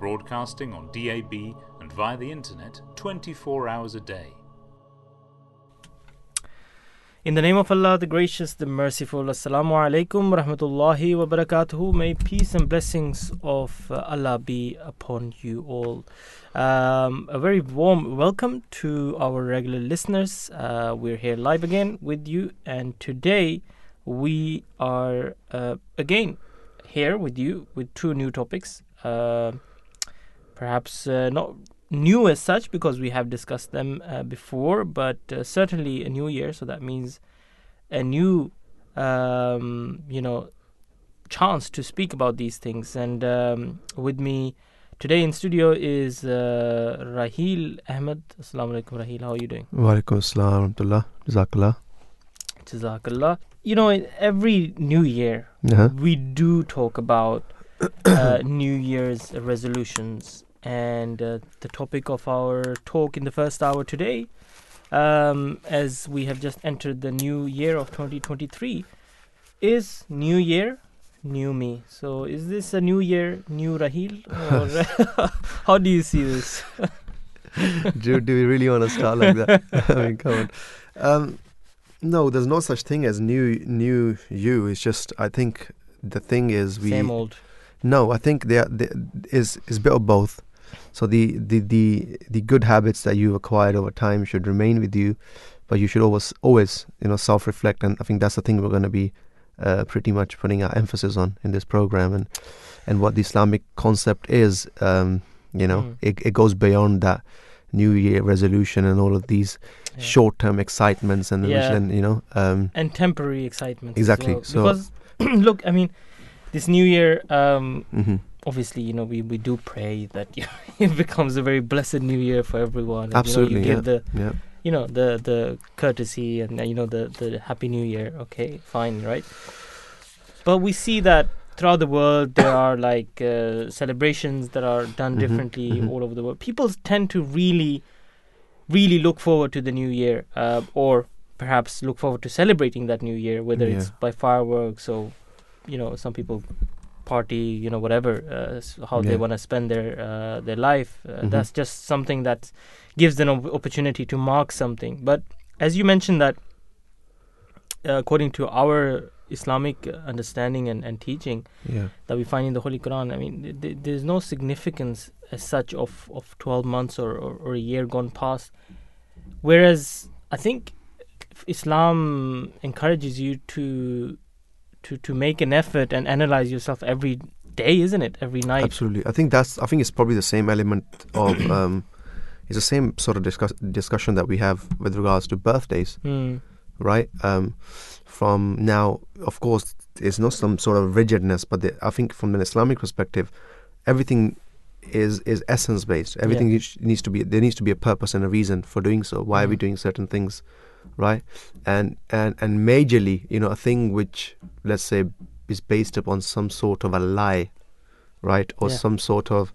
broadcasting on DAB and via the internet 24 hours a day. In the name of Allah, the gracious, the merciful, Assalamu alaikum rahmatullahi wa barakatuhu. May peace and blessings of uh, Allah be upon you all. Um, a very warm welcome to our regular listeners. Uh, we're here live again with you, and today we are uh, again here with you with two new topics. Uh, perhaps uh, not new as such because we have discussed them uh, before, but uh, certainly a new year. So that means a new, um, you know, chance to speak about these things. And um, with me today in studio is uh, Rahil Ahmed. Assalamu alaikum, Rahil. How are you doing? Walaikum assalam warahmatullah. Jazakallah. Jazakallah. You know, every new year, Uh-huh. we do talk about uh, New Year's resolutions, and uh, the topic of our talk in the first hour today, um, as we have just entered the new year of 2023, is New Year, New Me. So, is this a new year, new Rahil, or how do you see this? do, do we really want to start like that? I mean, come on. Um, no, there's no such thing as new new you. It's just I think the thing is we Same old. no. I think there is is a bit of both. So the, the the the good habits that you've acquired over time should remain with you, but you should always always you know self reflect. And I think that's the thing we're going to be uh, pretty much putting our emphasis on in this program and and what the Islamic concept is. Um, you know, Mm. it it goes beyond that New Year resolution and all of these Yeah. short term excitements and Yeah. and you know um, and temporary excitement. Exactly, well. so- because look, I mean, this new year, um, mhm. Obviously, you know, we, we do pray that it becomes a very blessed new year for everyone. and, Absolutely, you, know, you give the yeah. you know the the courtesy and you know the the happy new year. Okay, fine, right? But we see that throughout the world there are like uh, celebrations that are done Mhm, differently mhm. all over the world. People tend to really, really look forward to the new year, uh, or perhaps look forward to celebrating that new year, whether it's by fireworks or you know some people party, you know whatever uh, how they want to spend their uh, their life. Uh, Mhm. That's just something that gives them an opportunity to mark something. But as you mentioned that, uh, according to our Islamic understanding and, and teaching yeah. that we find in the Holy Quran, I mean, th- th- there's no significance as such of, of 12 months or, or, or a year gone past. Whereas I think Islam encourages you to to to make an effort and analyze yourself every day, isn't it? Every night. Absolutely. I think that's. I think it's probably the same element of. Um, it's the same sort of discuss, discussion that we have with regards to birthdays, Mm. right? Um, from now, of course, there's not some sort of rigidness, but the, I think from an Islamic perspective, everything is is essence based. Everything Yeah. needs- to be there needs to be a purpose and a reason for doing so. Why are we Mhm. doing certain things, right? And and and majorly, you know, a thing which let's say is based upon some sort of a lie, right, or Yeah. some sort of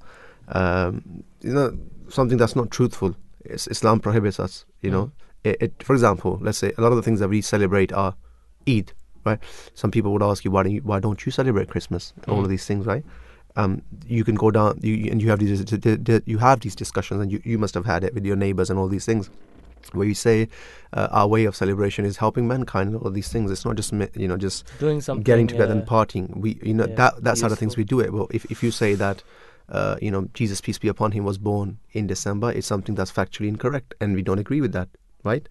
um, you know something that's not truthful. Is- Islam prohibits us, you know. It, it, for example, let's say a lot of the things that we celebrate are Eid, right? Some people would ask you, why don't you, why don't you celebrate Christmas? and All of these things, right? Um, you can go down, you, and you have these, you have these discussions, and you, you must have had it with your neighbors and all these things, where you say uh, our way of celebration is helping mankind and all these things. It's not just you know just Doing something. getting together and partying. We, you know, yeah, that that's how the things we do it. Well, if if you say that, uh, you know, Jesus peace be upon him was born in December, it's something that's factually incorrect, and we don't agree with that, right?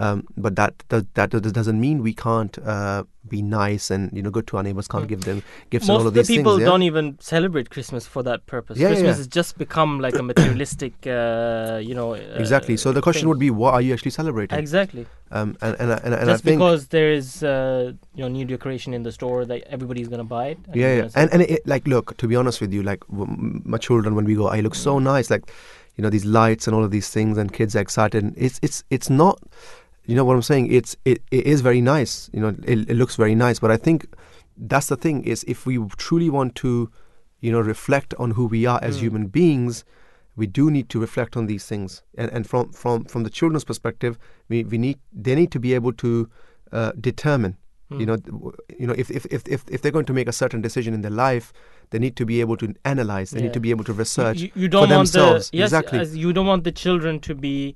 Um, but that that does- doesn't mean we can't uh, be nice and you know go to our neighbors, can't Mm. give them gifts and Most all of of the these people things. Yeah? don't even celebrate Christmas for that purpose. Yeah, Christmas yeah. has just become like a materialistic, uh, you know. Uh, exactly. So the question thing. would be, what are you actually celebrating? Exactly. Um, and and and, and just because there is uh, you know new decoration in the store that everybody's gonna buy it. and yeah, yeah. and and it, like look to be honest with you like w- my children when we go i look so nice like you know these lights and all of these things and kids are excited and it's it's it's not you know what i'm saying? It's it, it is very nice you know it, it looks very nice but i think that's the thing is if we truly want to you know reflect on who we are as human beings we do need to reflect on these things. And and from from from the children's perspective we, we need they need to be able to uh, determine you know you know if, if if if if they're going to make a certain decision in their life they need to be able to analyze they Yeah. need to be able to research you, you don't for want themselves the yes, exactly as you don't want the children to be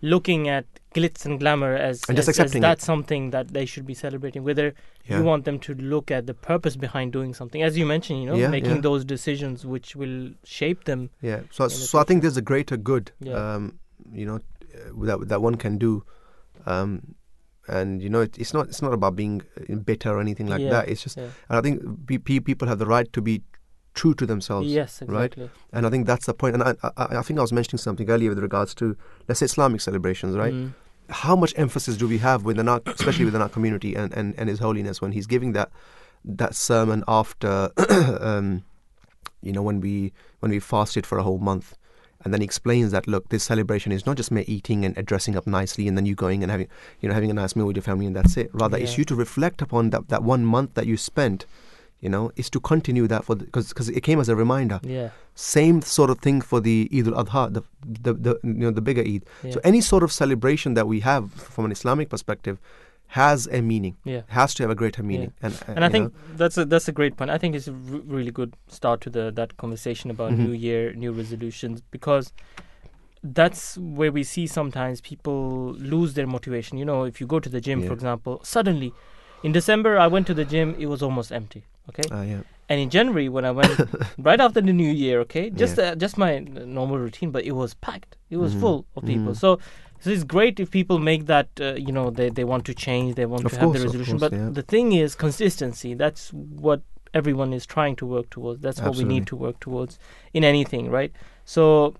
looking at glitz and glamour as, And just as, as accepting it. that's something that they should be celebrating. Whether Yeah. you want them to look at the purpose behind doing something, as you mentioned, you know, Yeah, making yeah. those decisions which will shape them. Yeah. So, so I think there's a greater good, Yeah. um, you know, uh, that that one can do, um, and you know, it, it's not it's not about being uh, bitter or anything like Yeah, that. It's just, yeah. and I think pe- pe- people have the right to be true to themselves. Yes, right? And I think that's the point. And I, I, I think I was mentioning something earlier with regards to, let's say, Islamic celebrations, right? Mm. How much emphasis do we have within our, especially within our community and, and, and His Holiness when He's giving that that sermon after, um, you know, when we when we fasted for a whole month, and then he explains that look, this celebration is not just mere eating and dressing up nicely and then you going and having you know having a nice meal with your family and that's it. Rather, it's you to reflect upon that that one month that you spent. You know, is to continue that for because because it came as a reminder. Yeah. Same sort of thing for the Eid al Adha, the, the the you know the bigger Eid. Yeah. So any sort of celebration that we have from an Islamic perspective has a meaning. Yeah. Has to have a greater meaning. And uh, and I think know, that's a that's a great point. I think it's a r- really good start to the that conversation about Mhm. New Year, new resolutions, because that's where we see sometimes people lose their motivation. You know, if you go to the gym, for example, suddenly in December I went to the gym, it was almost empty. Okay, uh, yeah. and in January when I went right after the New Year, okay, just Yeah. uh, just my normal routine, but it was packed. It was Mhm. full of people. Mhm. So. So it's great if people make that, uh, you know, they, they want to change, they want Of to have the resolution. course, but yeah. the thing is consistency. That's what everyone is trying to work towards. That's what we need to work towards in anything, right? So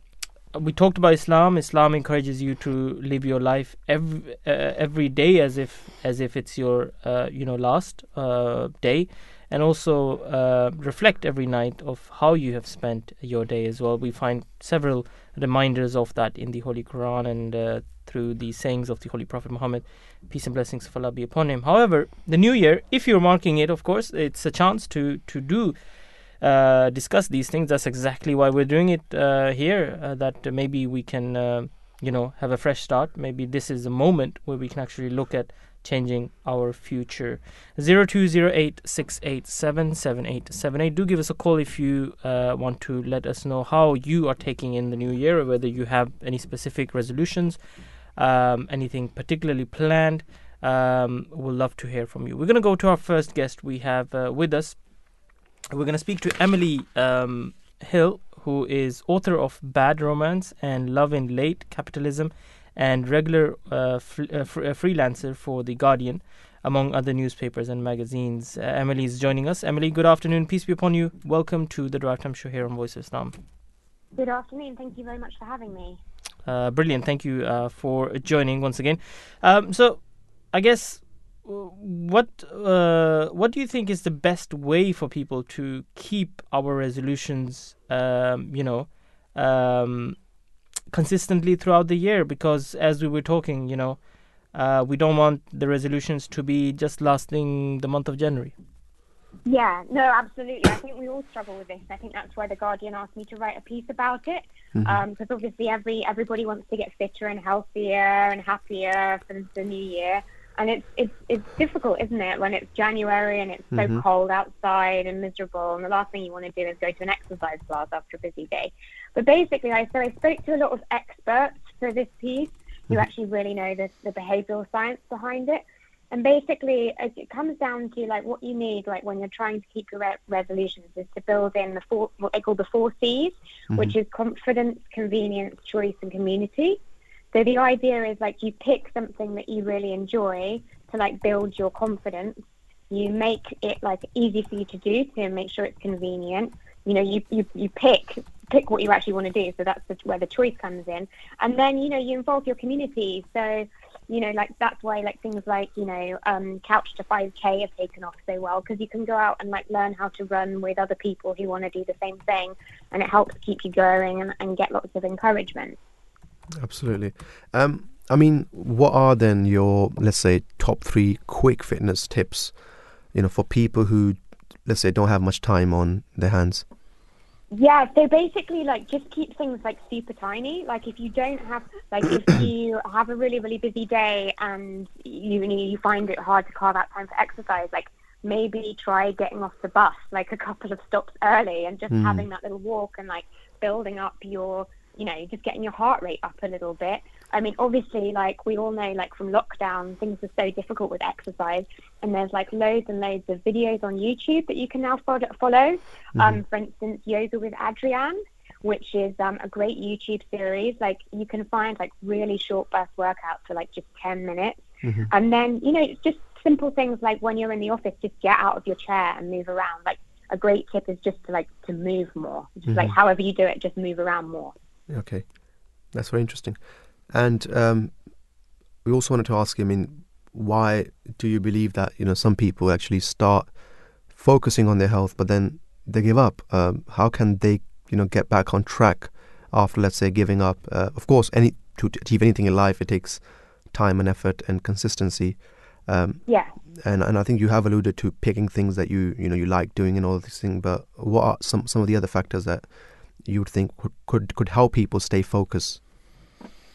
we talked about Islam. Islam encourages you to live your life every uh, every day as if as if it's your uh, you know last uh, day, and also uh, reflect every night of how you have spent your day as well. We find several reminders of that in the Holy Quran and uh, through the sayings of the Holy Prophet Muhammad, peace and blessings of Allah be upon him. However, the New Year, if you're marking it, of course, it's a chance to to do uh, discuss these things. That's exactly why we're doing it uh, here. Uh, that maybe we can, uh, you know, have a fresh start. Maybe this is a moment where we can actually look at changing our future. Zero two zero eight six eight seven seven eight seven eight. Do give us a call if you uh, want to let us know how you are taking in the new year, or whether you have any specific resolutions, um, anything particularly planned. Um, we'll love to hear from you. We're going to go to our first guest we have uh, with us. We're going to speak to Emily um, Hill, who is author of Bad Romance and Love in Late Capitalism and regular uh, fr- uh, fr- uh, freelancer for The Guardian, among other newspapers and magazines. Uh, Emily is joining us. Emily, good afternoon. Peace be upon you. Welcome to the Drive Time Show here on Voice of Islam. Good afternoon. Thank you very much for having me. Uh, brilliant. Thank you uh, for joining once again. Um, so, I guess what uh, what do you think is the best way for people to keep our resolutions, um, you know, um, consistently throughout the year? Because as we were talking, you know, uh, we don't want the resolutions to be just lasting the month of January. Yeah, no, absolutely. I think we all struggle with this. I think that's why the Guardian asked me to write a piece about it, mm-hmm. um, because obviously every everybody wants to get fitter and healthier and happier for the new year, and it's it's it's difficult, isn't it? When it's January and it's so mm-hmm. cold outside and miserable, and the last thing you want to do is go to an exercise class after a busy day. But basically, I so I spoke to a lot of experts for this piece who mm-hmm. actually really know the the behavioural science behind it. And basically, it it comes down to like what you need, like when you're trying to keep your re- resolutions, is to build in the four, what they call the four C's, mm-hmm. which is confidence, convenience, choice, and community. So the idea is like you pick something that you really enjoy to like build your confidence. You make it like easy for you to do to make sure it's convenient. You know, you you, you pick pick what you actually want to do. So that's the, where the choice comes in. And then you know you involve your community. So you know, like that's why like things like you know, um, Couch to 5K have taken off so well because you can go out and like learn how to run with other people who want to do the same thing, and it helps keep you going and, and get lots of encouragement. Absolutely. Um, I mean, what are then your let's say top three quick fitness tips? You know, for people who let's say don't have much time on their hands. Yeah, so basically, like, just keep things like super tiny. Like, if you don't have, like, if you have a really, really busy day and you you find it hard to carve out time for exercise, like, maybe try getting off the bus like a couple of stops early and just Mm. having that little walk and like building up your, you know, just getting your heart rate up a little bit. I mean, obviously, like we all know, like from lockdown, things are so difficult with exercise, and there's like loads and loads of videos on YouTube that you can now follow. follow. Um, for instance, Yoga with Adriene, which is um, a great YouTube series. Like you can find like really short burst workouts for like just 10 minutes. And then, you know, just simple things like when you're in the office, just get out of your chair and move around. Like a great tip is just to like to move more. Just like however you do it, just move around more. Okay, that's very interesting. And um, we also wanted to ask you. I mean, why do you believe that you know some people actually start focusing on their health, but then they give up? Um, how can they you know get back on track after, let's say, giving up? Uh, of course, any to achieve anything in life, it takes time and effort and consistency. Um, Yeah. and and I think you have alluded to picking things that you you know you like doing and all these things. But what are some some of the other factors that you would think could could, could help people stay focused?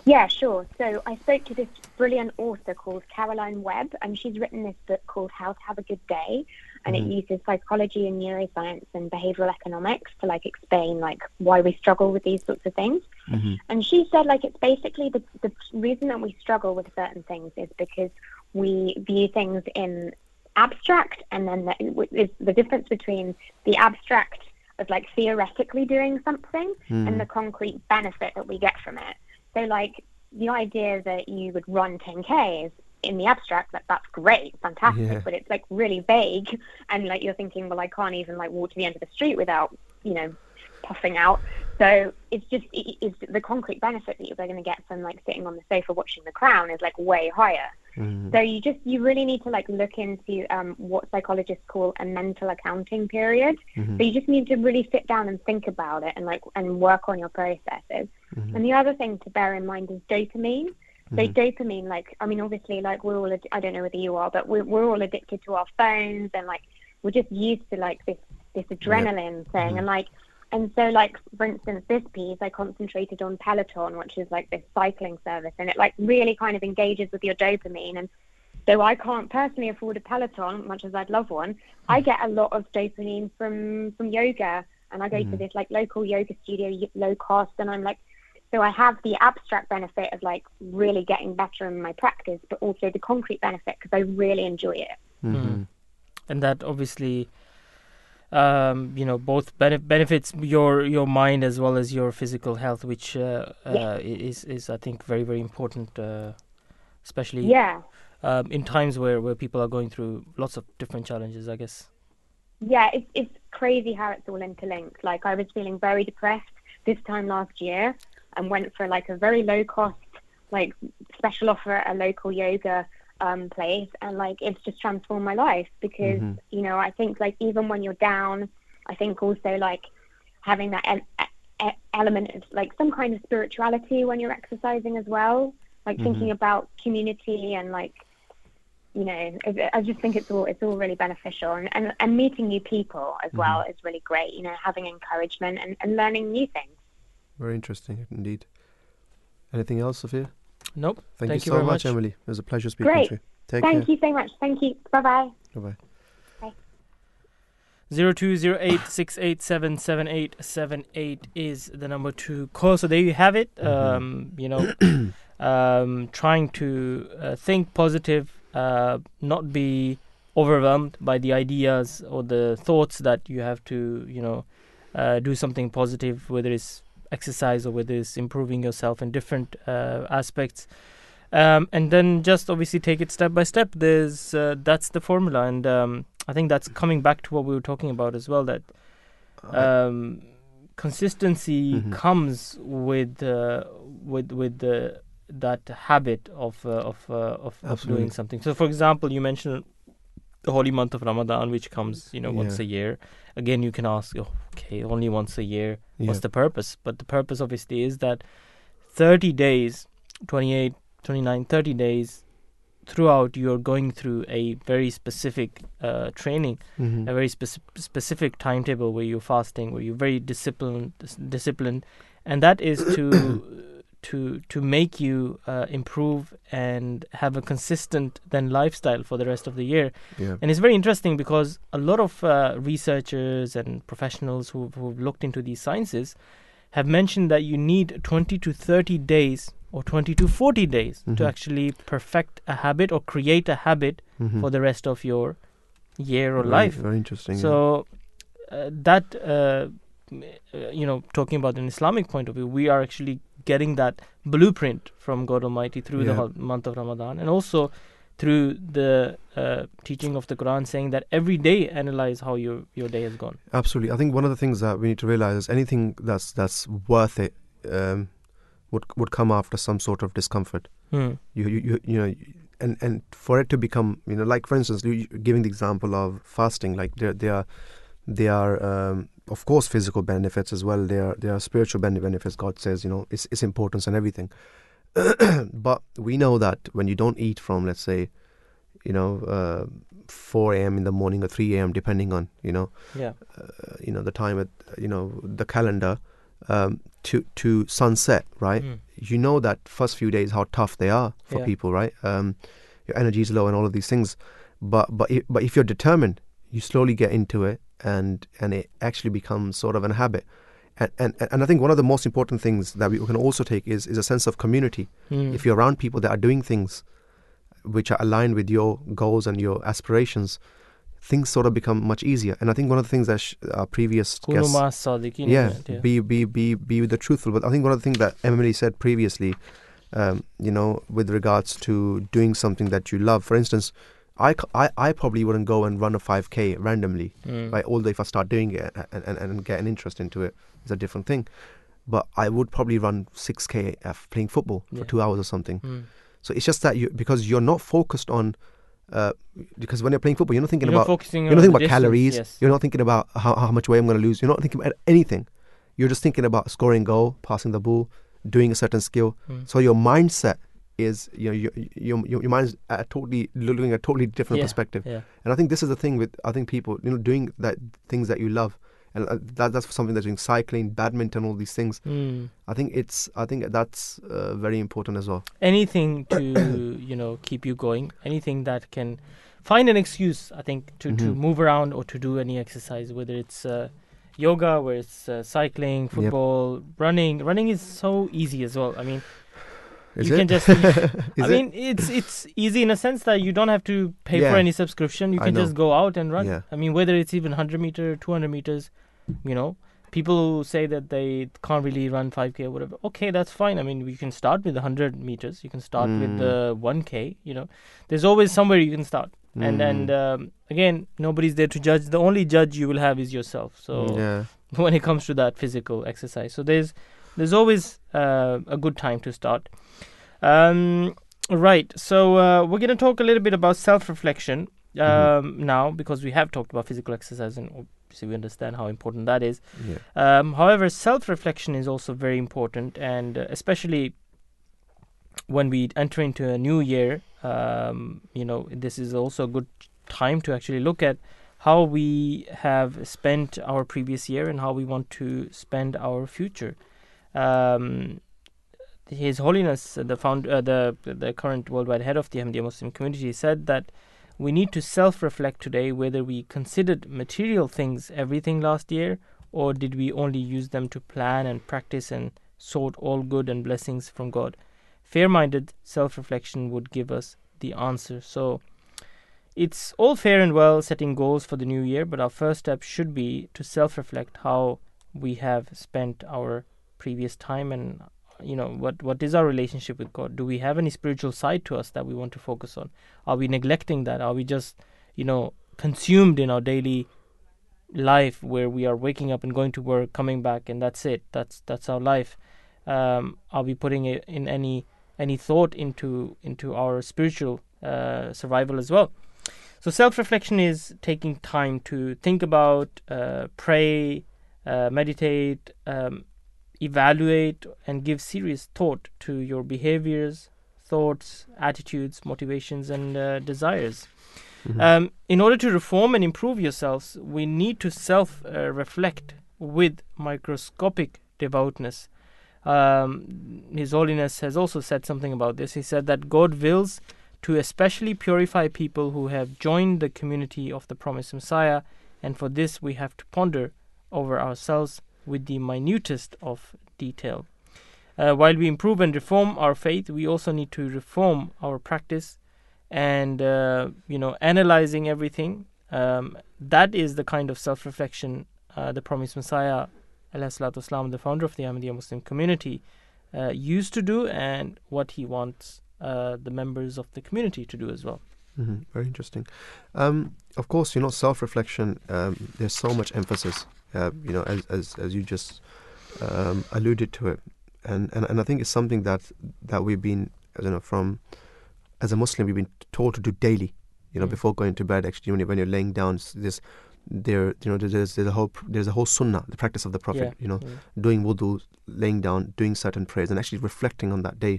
Yeah, sure. So I spoke to this brilliant author called Caroline Webb, and she's written this book called How to Have a Good Day, and it mm-hmm. uses psychology and neuroscience and behavioral economics to like explain like why we struggle with these sorts of things. Mm-hmm. And she said like it's basically the the reason that we struggle with certain things is because we view things in abstract, and then the, the difference between the abstract of like theoretically doing something mm. and the concrete benefit that we get from it. So like the idea that you would run 10k is in the abstract that that's great, fantastic, Yeah. but it's like really vague and like you're thinking, well, I can't even like walk to the end of the street without you know puffing out. So it's just it, it's the concrete benefit that you're going to get from like sitting on the sofa watching The Crown is like way higher. Mm-hmm. So you just you really need to like look into um, what psychologists call a mental accounting period. Mm-hmm. So you just need to really sit down and think about it and like and work on your processes. Mm-hmm. And the other thing to bear in mind is dopamine. So dopamine, like I mean, obviously, like we're all ad- I don't know whether you are, but we're we're all addicted to our phones and like we're just used to like this this adrenaline thing. And like and so like for instance this piece I concentrated on Peloton which is like this cycling service and it like really kind of engages with your dopamine. And so I can't personally afford a Peloton much as I'd love one hmm. I get a lot of dopamine from from yoga. And I go to hmm. this like local yoga studio low cost and I'm like so I have the abstract benefit of like really getting better in my practice but also the concrete benefit because I really enjoy it. Mm. and that obviously um, you know both bene- benefits your your mind as well as your physical health which uh, uh, is is I think very very important uh, especially yeah. um, in times where, where people are going through lots of different challenges I guess. Yeah, it's it's crazy how it's all interlinked. Like I was feeling very depressed this time last year and went for like a very low cost like special offer at a local yoga um place and like it's just transformed my life because mm-hmm. you know I think like even when you're down I think also like having that e- e- element of like some kind of spirituality when you're exercising as well like mm-hmm. thinking about community and like you know, I- just think it's all it's all really beneficial, and and, and meeting new people as mm-hmm. well is really great. You know, having encouragement and, and learning new things. Very interesting indeed. Anything else, Sophia? Nope Thank, Thank you you so very much, much. Emily. It was a pleasure speaking Great. to you. Take Thank care. you so much. Thank you. Bye bye. Bye bye. Zero two zero eight six eight seven seven eight seven eight is the number to call. So there you have it. Um, you know, um, trying to uh, think positive, uh, not be overwhelmed by the ideas or the thoughts that you have to, you know, uh, do something positive, whether it's exercise or whether it's improving yourself in different uh, aspects. Um, and then just obviously take it step by step. There's uh, that's the formula, and um, I think that's coming back to what we were talking about as well. That um, consistency Mhm. comes with uh, with with the that habit of uh, of uh, of, of doing something. So, for example, you mentioned the holy month of Ramadan, which comes you know once Yeah. a year. Again, you can ask, oh, okay, only once a year. Yeah. What's the purpose? But the purpose obviously is that 30 days, 28, 29, 30 days throughout, you're going through a very specific uh, training Mhm. a very speci- specific timetable where you're fasting, where you're very disciplined, dis- disciplined, and that is to to to make you uh, improve and have a consistent then lifestyle for the rest of the year. yeah. And it's very interesting because a lot of uh, researchers and professionals who've, who've looked into these sciences have mentioned that you need 20 to 30 days or 20 to 40 days to Mhm. actually perfect a habit or create a habit Mhm. for the rest of your year or Very- life. Very interesting. yeah. So uh, that uh, uh, you know, talking about an Islamic point of view, we are actually getting that blueprint from God Almighty through the Yeah. whole month of Ramadan, and also through the uh, teaching of the Quran, saying that every day analyze how your your day has gone. Absolutely. I think one of the things that we need to realize is anything that's that's worth it um, would would come after some sort of discomfort. Hmm. You you you, you know, and and for it to become you know like for instance, giving the example of fasting, like there there are there are um, of course physical benefits as well. There are there are spiritual benefits. God says you know its its importance and everything. but we know that when you don't eat from let's say you know uh, 4 a.m. in the morning or 3 a.m. depending on you know Yeah. uh, you know the time at you know the calendar um, to to sunset right Mm. you know that first few days how tough they are for Yeah. people right um, your energy is low and all of these things but but if, but if you're determined you slowly get into it and and it actually becomes sort of an habit and and, and I think one of the most important things that we can also take is is a sense of community Hmm. if you're around people that are doing things which are aligned with your goals and your aspirations, things sort of become much easier. And I think one of the things that sh- our previous guests, yeah, yeah. be be be be with the truthful. But I think one of the things that Emily said previously, um, you know, with regards to doing something that you love. For instance, I, I, I probably wouldn't go and run a 5k randomly Mm. right? Although if I start doing it and, and, and get an interest into it, it's a different thing. But I would probably run 6k of playing football for Yeah. two hours or something. Mm. So it's just that you because you're not focused on uh, because when you're playing football, you're not thinking You're about focusing you're not thinking about distance, calories. Yes. You're not thinking about how, how much weight I'm going to lose. You're not thinking about anything. You're just thinking about scoring goal, passing the ball, doing a certain skill. Mm. So your mindset is you know your your your, your mind's at a totally looking at a totally different Yeah, perspective. Yeah. And I think this is the thing with I think people you know doing that things that you love, and uh, that that's something that's doing cycling, badminton, all these things. Mm. I think it's I think that's uh, very important as well. anything to you know keep you going anything that can find an excuse i think to, to Mhm. move around or to do any exercise whether it's uh, yoga where it's uh, cycling football running running is so easy as well i mean Is you it? can just i it? mean it's it's easy in a sense that you don't have to pay Yeah. for any subscription you can just go out and run Yeah. i mean whether it's even 100 meter 200 meters you know people who say that they can't really run 5k or whatever okay that's fine i mean you can start with 100 meters you can start with Mm. the 1k you know there's always somewhere you can start and and Mm. um, again nobody's there to judge the only judge you will have is yourself so yeah, when it comes to that physical exercise. So there's there's always uh, a good time to start. Um, right. So uh, we're going to talk a little bit about self-reflection um, Mhm. now because we have talked about physical exercise and obviously we understand how important that is. yeah, Um, however, self-reflection is also very important, and uh, especially when we enter into a new year, um, you know, this is also a good time to actually look at how we have spent our previous year and how we want to spend our future. Um, His Holiness, the found, uh, the the current worldwide head of the Ahmadiyya Muslim community, said that we need to self-reflect today whether we considered material things everything last year or did we only use them to plan and practice and sought all good and blessings from God? Fair minded self reflection would give us the answer. So it's all fair and well setting goals for the new year, but our first step should be to self reflect how we have spent our previous time and you know what what is our relationship with god? Do we have any spiritual side to us that we want to focus on? Are we neglecting that? Are we just you know consumed in our daily life where we are waking up and going to work coming back and that's it? That's that's our life. Um, are we putting it in any any thought into into our spiritual uh, survival as well. So self-reflection is taking time to think about, uh, pray, uh, meditate, um, evaluate, and give serious thought to your behaviors, thoughts, attitudes, motivations, and uh, desires. Mhm. Um, in order to reform and improve yourselves, we need to self uh, reflect with microscopic devoutness. Um, His Holiness has also said something about this. He said that God wills to especially purify people who have joined the community of the promised Messiah, and for this we have to ponder over ourselves with the minutest of detail. Uh, while we improve and reform our faith, we also need to reform our practice and uh, you know analyzing everything. Um, that is the kind of self-reflection uh, the promised Messiah, Islam, the founder of the Ahmadiyya Muslim community, uh, used to do, and what he wants uh, the members of the community to do as well. hmm Very interesting. Um, of course, you know, self-reflection. Um, there's so much emphasis. Uh, you know, as as as you just um, alluded to it, and, and and I think it's something that that we've been, you know, from as a Muslim, we've been told to do daily. You know, Mm. before going to bed. Actually, when you're, when you're laying down, this there, you know, there's there's a whole there's a whole sunnah, the practice of the Prophet. Yeah, You know, yeah. doing wudu, laying down, doing certain prayers, and actually reflecting on that day.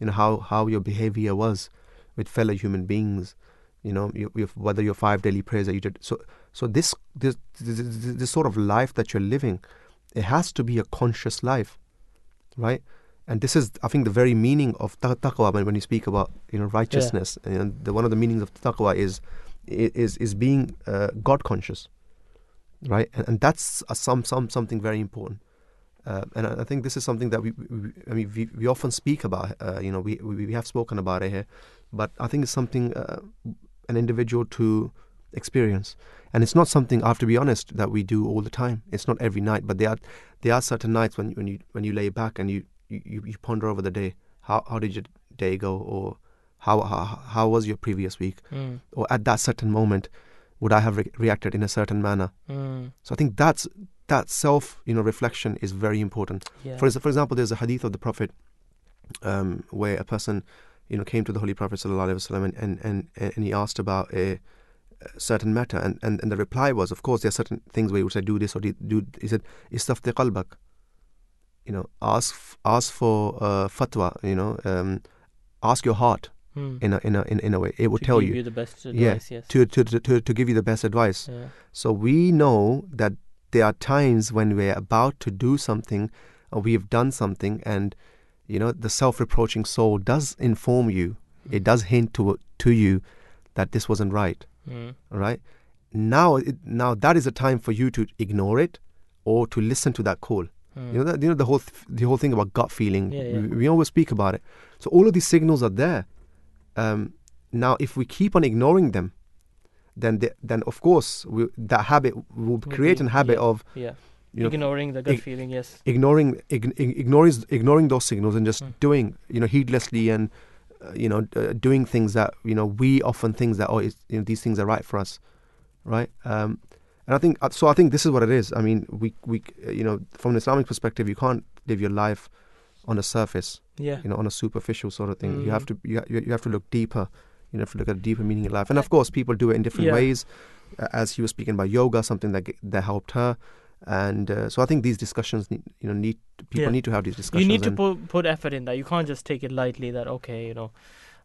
You know how how your behavior was with fellow human beings. You know, you, you, whether your five daily prayers that you did. So so this this, this this sort of life that you're living, it has to be a conscious life, right? And this is, I think, the very meaning of ta- taqwa when, when you speak about you know righteousness. And the, one of the meanings of taqwa is is is being uh, God conscious, right? And, and that's a, some some something very important. Uh, and I I think this is something that we, we I mean, we, we often speak about. Uh, you know, we, we we have spoken about it here, but I think it's something uh, an individual to experience, and it's not something. I have to be honest that we do all the time. It's not every night, but there are there are certain nights when when you when you lay back and you you, you ponder over the day. How how did your day go, or how how, how was your previous week, Mm, or at that certain moment, would I have re- reacted in a certain manner? mm, So I think that's that self you know reflection is very important. yeah. For, for example, there's a hadith of the Prophet um, where a person, you know, came to the Holy Prophet sallallahu alaihi wasallam and, and, and, and he asked about a, a certain matter, and, and, and the reply was, of course, there are certain things where he would say, do this or do, do he said, istafti qalbak. You know, ask ask for uh, fatwa. You know, um, ask your heart Mm. in a in a in, in a way. It will to tell give you, you the best advice. Yeah, yes. to, to, to to to give you the best advice. yeah. So we know that there are times when we're about to do something or we have done something and you know the self-reproaching soul does inform you it does hint to to you that this wasn't right Mm. right now it, now that is a time for you to ignore it or to listen to that call Mm. you know that you know the whole th- the whole thing about gut feeling Yeah, yeah. We, we always speak about it so all of these signals are there um, now if we keep on ignoring them then the, then of course we, that habit will create be- a habit yeah. of yeah. you know Ignoring the gut ig- feeling. Yes. ignoring ig- ig- ignoring ignoring those signals and just Mm. doing you know heedlessly and you know uh, doing things that you know we often think that oh it's, you know these things are right for us right? Um and i think uh, so i think this is what it is. I mean we we uh, you know from an islamic perspective you can't live your life on the surface Yeah. you know on a superficial sort of thing. You have Mm. to you, you have to look deeper. You have to look at a deeper meaning in life. And of course people do it in different Yeah. ways. Uh, as he was speaking about yoga something that that helped her and uh, so i think these discussions need, you know need people Yeah. need to have these discussions You need to put put effort in that. You can't just take it lightly. That okay, you know,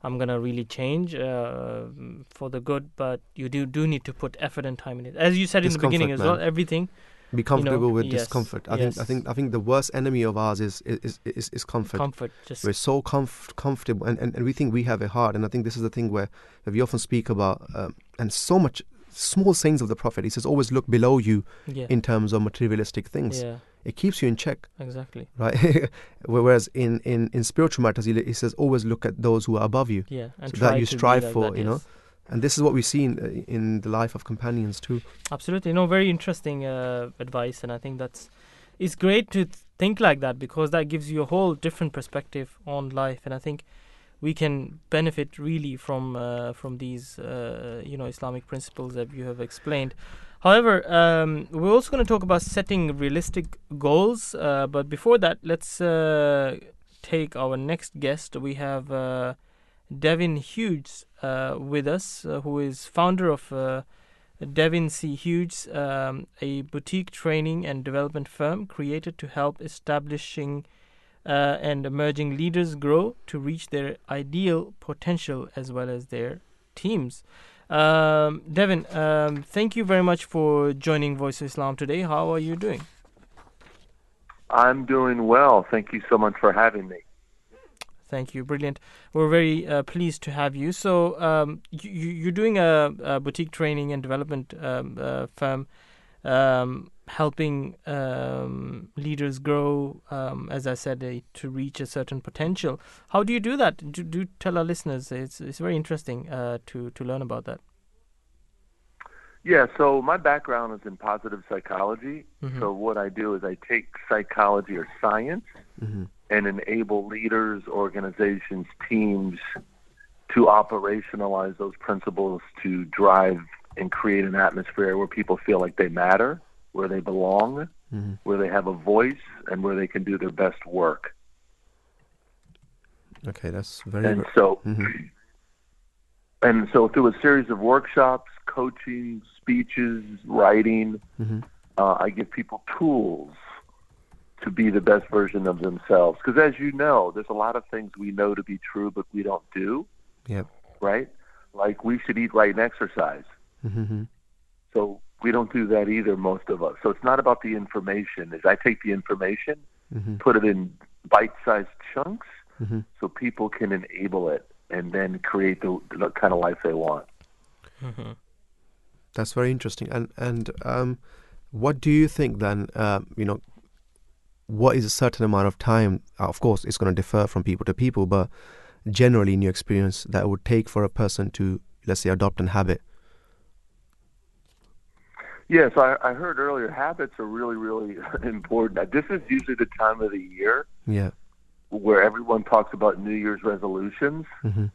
I'm gonna really change uh, for the good. But you do do need to put effort and time in it. As you said in the beginning as Discomfort, well, everything. be comfortable with yes, discomfort i think i think i think the worst enemy of ours is is is, is comfort Comfort. Just we're so comf- comfortable and, and, and we think we have it hard and i think this is the thing where we often speak about um, and so much small sayings of the prophet he says always look below you yeah. in terms of materialistic things yeah. it keeps you in check Exactly. right whereas in, in in spiritual matters he, he says always look at those who are above you Yeah. And So that you strive like for, that, you know? yes. and this is what we see in, uh, in the life of companions too Absolutely. No, very interesting uh, advice, and I think that's it's great to th- think like that because that gives you a whole different perspective on life, and I think we can benefit really from uh, from these uh, you know Islamic principles that you have explained. However, um, we're also going to talk about setting realistic goals, uh, but before that, let's uh, take our next guest. We have uh, Devin Hughes uh, with us, who is founder of Devin C. Hughes, um, a boutique training and development firm created to help establishing uh, and emerging leaders grow to reach their ideal potential as well as their teams. Um, Devin, um, thank you very much for joining Voice of Islam today. How are you doing? I'm doing well. Thank you so much for having me. Thank you, brilliant. We're very uh, pleased to have you. So, um, you, you're doing a, a, boutique training and development um, uh, firm, um, helping um, leaders grow, um, as I said, uh, to reach a certain potential. How do you do that? Do, do tell our listeners. It's it's very interesting uh, to to learn about that. Yeah, so my background is in positive psychology. Mhm. So what I do is I take psychology or science Mm-hmm. and enable leaders, organizations, teams to operationalize those principles to drive and create an atmosphere where people feel like they matter, where they belong, Mm-hmm. where they have a voice, and where they can do their best work. Okay, that's very. And so, Mhm. and so through a series of workshops, coaching, speeches, writing, Mhm. uh, I give people tools to be the best version of themselves. Because as you know, there's a lot of things we know to be true, but we don't do, Yep. right? Like we should eat right and exercise. Mm-hmm. So we don't do that either, most of us. So it's not about the information. Is I take the information, Mm-hmm. put it in bite-sized chunks, Mhm. so people can enable it and then create the, the kind of life they want. That's very interesting. And and um, what do you think then? Um, you know, what is a certain amount of time? uh, Of course, it's going to differ from people to people, but generally, in your experience, that it would take for a person to, let's say, adopt an habit. Yes, I, I heard earlier habits are really, really important. This is usually the time of the year Yeah. where everyone talks about New Year's resolutions, Mm-hmm.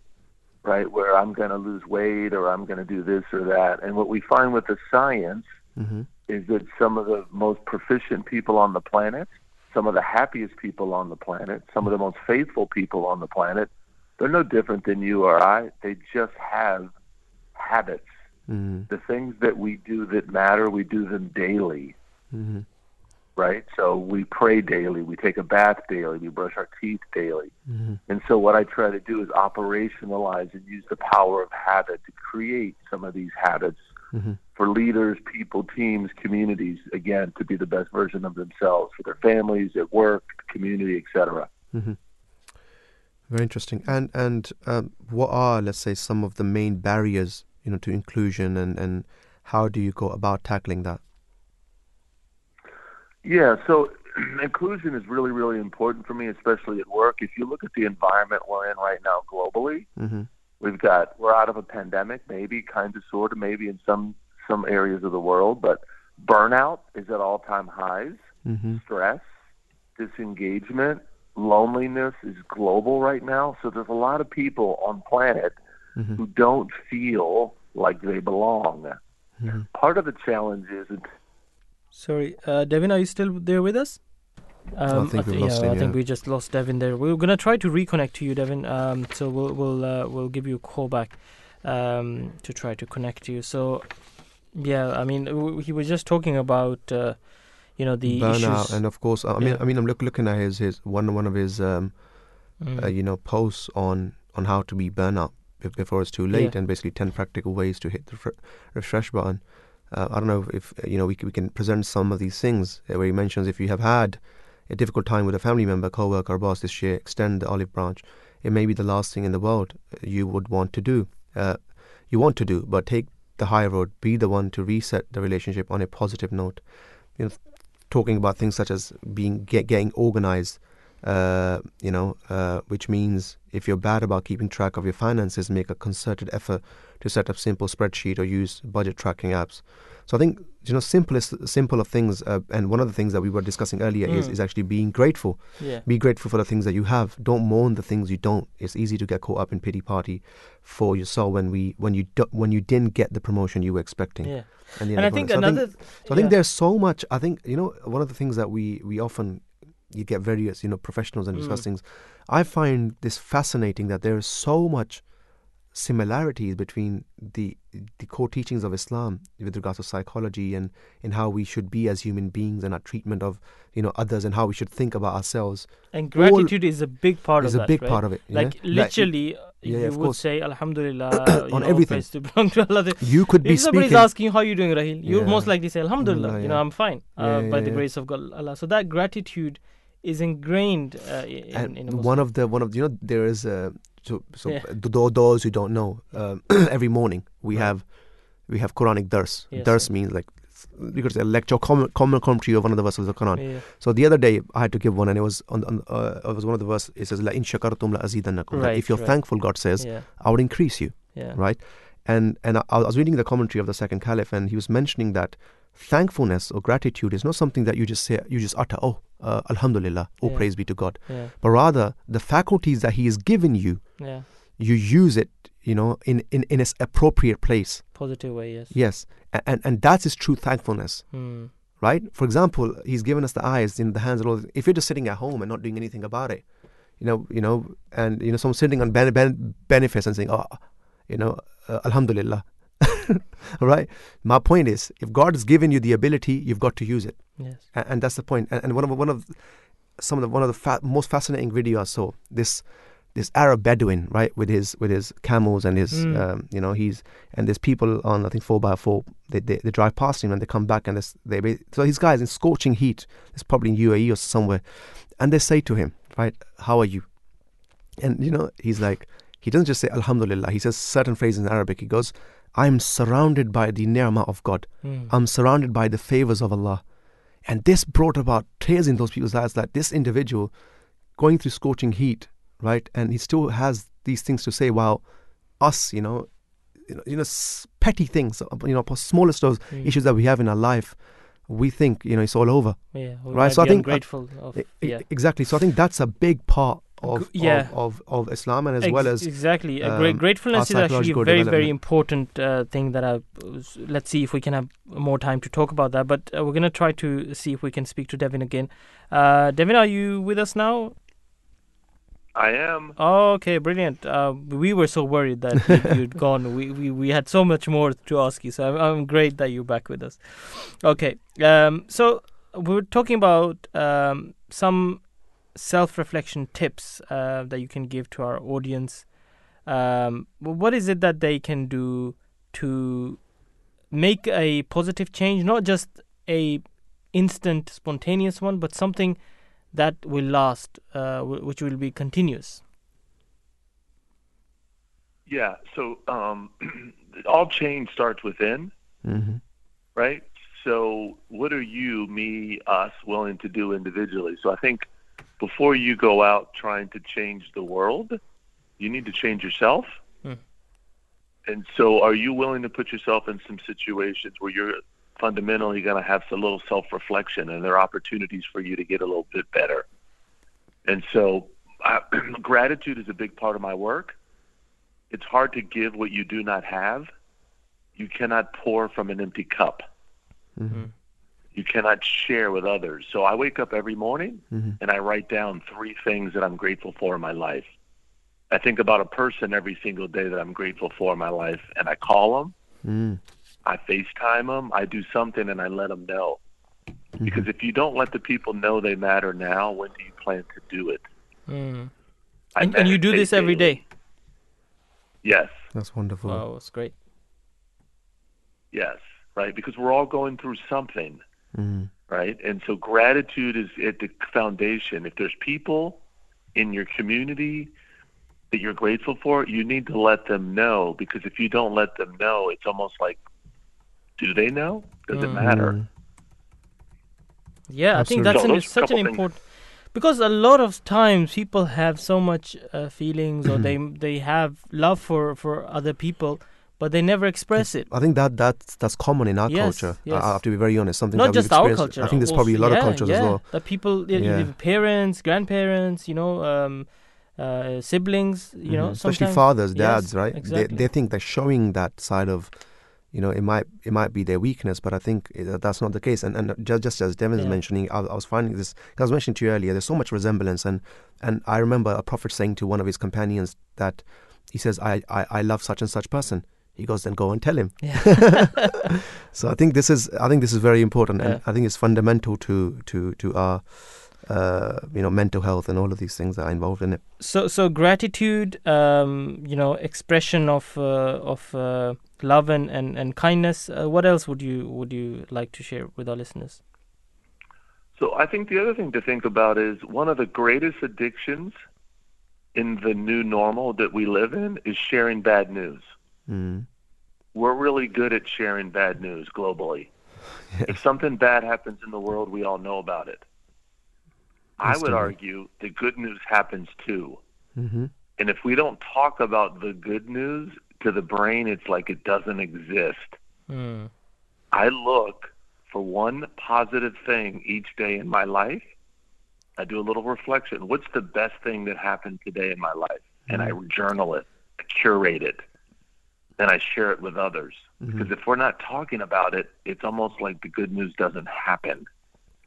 right? Where I'm going to lose weight or I'm going to do this or that. And what we find with the science Mm-hmm. is that some of the most proficient people on the planet, some of the happiest people on the planet, some of the most faithful people on the planet, they're no different than you or I. They just have habits. Mm-hmm. The things that we do that matter, we do them daily. Mm-hmm. right? So we pray daily, we take a bath daily, we brush our teeth daily. Mm-hmm. And so what I try to do is operationalize and use the power of habit to create some of these habits Mm-hmm. for leaders, people, teams, communities, again, to be the best version of themselves for their families, at work, community, etc. Mm-hmm. Very interesting. And and um, what are, let's say, some of the main barriers, you know, to inclusion, and and how do you go about tackling that? Yeah, so inclusion is really, really important for me, especially at work. If you look at the environment we're in right now globally, Mm-hmm. We've got we're out of a pandemic, maybe kind of, sort of, maybe in some some areas of the world, but burnout is at all time highs. Mm-hmm. Stress, disengagement, loneliness is global right now. So there's a lot of people on planet Mhm. who don't feel like they belong. Mhm. Part of the challenge is It... Sorry, uh, Devin, are you still there with us? Um, think we thi- lost yeah, him, I think we just lost Devin there. We're gonna try to reconnect to you, Devin. Um, so we'll we'll uh, we'll give you a call back um, to try to connect to you. So yeah, I mean, w- he was just talking about uh, you know the burnout, issues. and of course, I mean, Yeah. I mean, I'm look, looking at his his one one of his um, Mm. uh, you know posts on on how to be burnout be- before it's too late, Yeah. and basically ten practical ways to hit the fr- refresh button. Uh, I don't know if uh, you know we can, we can present some of these things uh, where he mentions if you have had a difficult time with a family member, co-worker, or boss this year, extend the olive branch. It may be the last thing in the world you would want to do. Uh, you want to do, but take the high road. Be the one to reset the relationship on a positive note. You know, talking about things such as being get, getting organized. Uh, you know, uh, which means if you're bad about keeping track of your finances, make a concerted effort to set up simple spreadsheet or use budget tracking apps. So I think you know, simplest, simple of things, uh, and one of the things that we were discussing earlier is, Mm. is actually being grateful. yeah, Be grateful for the things that you have. Don't mourn the things you don't. It's easy to get caught up in pity party for yourself when we when you do, when you didn't get the promotion you were expecting. yeah. And, And I think so another. so I think yeah. there's so much. I think you know one of the things that we we often you get various you know professionals and discuss Mm. things. I find this fascinating that there is so much similarities between the the core teachings of Islam with regards to psychology and in how we should be as human beings and our treatment of you know others and how we should think about ourselves And all- gratitude is a big part is of a that. big right? part of it. Like literally, uh, yeah, you would course. say Alhamdulillah On know, everything. to belong to Allah. you could be if somebody's speaking. asking how are you doing, Rahil, you'll Yeah. most likely say Alhamdulillah. You know. I'm fine uh, by the grace of God, Allah. So that gratitude is ingrained uh, in, in a one of the one of you know there is uh, so so Yeah. th- th- those who don't know um, every morning we Right. have we have Quranic dars. Yes, dars means like you could say a lecture, common, common commentary of one of the verses of the Quran. yeah. So the other day I had to give one, and it was on, on uh, it was one of the verses. It says, "La in shakartum la azidannakum." That Right, if you're right. thankful, God says, yeah, "I would increase you." yeah, Right? And and I, I was reading the commentary of the second caliph, and he was mentioning that thankfulness or gratitude is not something that you just say, you just utter, "Oh, uh, Alhamdulillah, oh Yeah. praise be to God," yeah, but rather the faculties that He has given you, yeah. you use it, you know, in in in its appropriate place. Positive way, yes. Yes, and and, and that's His true thankfulness. Hmm. right? For example, he's given us the eyes, in the hands, and all. If you're just sitting at home and not doing anything about it, you know, you know, and you know, someone sitting on ben- ben- benefits and saying, "Oh, you know, uh, Alhamdulillah," all right. My point is, if God has given you the ability, you've got to use it, Yes. and, and that's the point. And, and one of one of some of the one of the fa- most fascinating videos I saw this this Arab Bedouin, right, with his with his camels and his, Mm. um, you know, he's and there's people on I think four by four. They, they they drive past him and they come back and this they so these guys in scorching heat. It's probably in UAE or somewhere, and they say to him, right, how are you? And you know, he's like, he doesn't just say Alhamdulillah. He says certain phrases in Arabic. He goes, I'm surrounded by the ni'mah of God. Hmm. I'm surrounded by the favors of Allah. And this brought about tears in those people's eyes that this individual going through scorching heat, right? And he still has these things to say while us, you know, you know, you know petty things, uh, you know, smallest of Hmm. issues that we have in our life, we think, you know, it's all over. Yeah. Right, so I think- uh, e- yeah. Exactly. So I think that's a big part of, yeah. of, of, of Islam and as Ex- well as exactly. A great um, gratefulness is our actually a very very important uh, thing that I let's see if we can have more time to talk about that but uh, we're going to try to see if we can speak to Devin again. Uh, Devin are you with us now? I am. oh, okay brilliant. Uh, we were so worried that you'd, you'd gone. We, we we had so much more to ask you so I'm, I'm great that you're back with us. Okay um, so we we're talking about um, some self-reflection tips uh, that you can give to our audience um, what is it that they can do to make a positive change not just a instant spontaneous one but something that will last uh, w- which will be continuous Yeah. So um, all change starts within, Mhm. right? So what are you, me, us willing to do individually? So I think before you go out trying to change the world, you need to change yourself. Hmm. And so are you willing to put yourself in some situations where you're fundamentally going to have some little self-reflection and there are opportunities for you to get a little bit better? And so uh, gratitude is a big part of my work. It's hard to give what you do not have. You cannot pour from an empty cup. Mhm. You cannot share with others. So I wake up every morning Mhm. and I write down three things that I'm grateful for in my life. I think about a person every single day that I'm grateful for in my life, and I call them, Mm. I FaceTime them, I do something, and I let them know. Mm-hmm. Because if you don't let the people know they matter now, when do you plan to do it? mm. And, and you do this every daily. day Yes. That's wonderful. wow it's great Yes, right. Because we're all going through something, Mhm. right? And so gratitude is at the foundation. If there's people in your community that you're grateful for, you need to let them know. Because if you don't let them know, it's almost like, do they know? Does it Mm. matter? Mm. Yeah, I think that's So an, those such an couple important because a lot of times people have so much uh, feelings or they Mm-hmm. they have love for for other people, but they never express it. I think that that's that's common in our Yes, culture. yes. I have to be very honest. Something Not just our culture. I think there's probably a lot yeah, of cultures yeah, as well. That people, yeah, parents, grandparents, you know, um, uh, siblings, you know, Mhm. especially fathers, Yes, dads, right? exactly. They think they're showing that side of you know, it might it might be their weakness, but I think it, that's not the case. And and just, just as Devin's Yeah. mentioning, I, I was finding this. I was mentioning to you earlier. There's so much resemblance, and and I remember a prophet saying to one of his companions that he says, "I I, I love such and such person." He goes, "Then go and tell him." Yeah. so I think this is I think this is very important, and Yeah. I think it's fundamental to to to our uh, you know mental health and all of these things that are involved in it. So, so gratitude, um, you know, expression of uh, of uh, love and and, and kindness. Uh, what else would you would you like to share with our listeners? So I think the other thing to think about is one of the greatest addictions in the new normal that we live in is sharing bad news. Mm. We're really good at sharing bad news globally. If something bad happens in the world, we all know about it. I would Instantly. argue the good news happens too. hmm And if we don't talk about the good news to the brain, it's like it doesn't exist. Mm. I look for one positive thing each day in my life. I do a little reflection. What's the best thing that happened today in my life? And I journal it, I curate it, and I share it with others. Because if we're not talking about it, it's almost like the good news doesn't happen.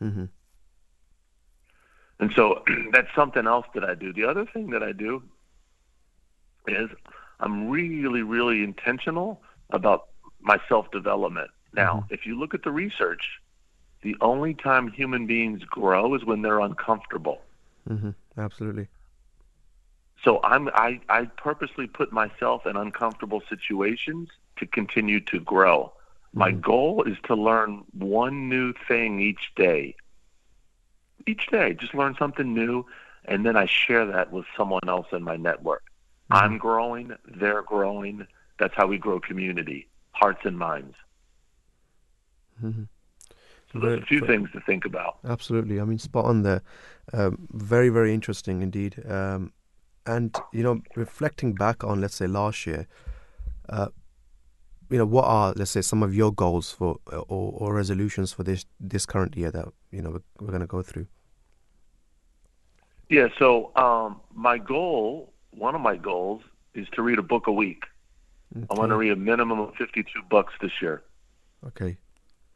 Mm-hmm. And so that's something else that I do. The other thing that I do is I'm really, really intentional about my self development. Now, if you look at the research, the only time human beings grow is when they're uncomfortable. hmm Absolutely. So I'm I, I purposely put myself in uncomfortable situations to continue to grow. My goal is to learn one new thing each day. Each day, just learn something new, and then I share that with someone else in my network. I'm growing, they're growing. That's how we grow community, hearts and minds. So there's a few things to think about. Absolutely. I mean, spot on there. Um, very, very interesting indeed. Um, and you know, reflecting back on, let's say, last year, uh, you know, what are, let's say, some of your goals for uh, or, or resolutions for this this current year that you know we're, we're going to go through? Yeah, so um, my goal, one of my goals, is to read a book a week. I want to read a minimum of 52 books this year. Okay.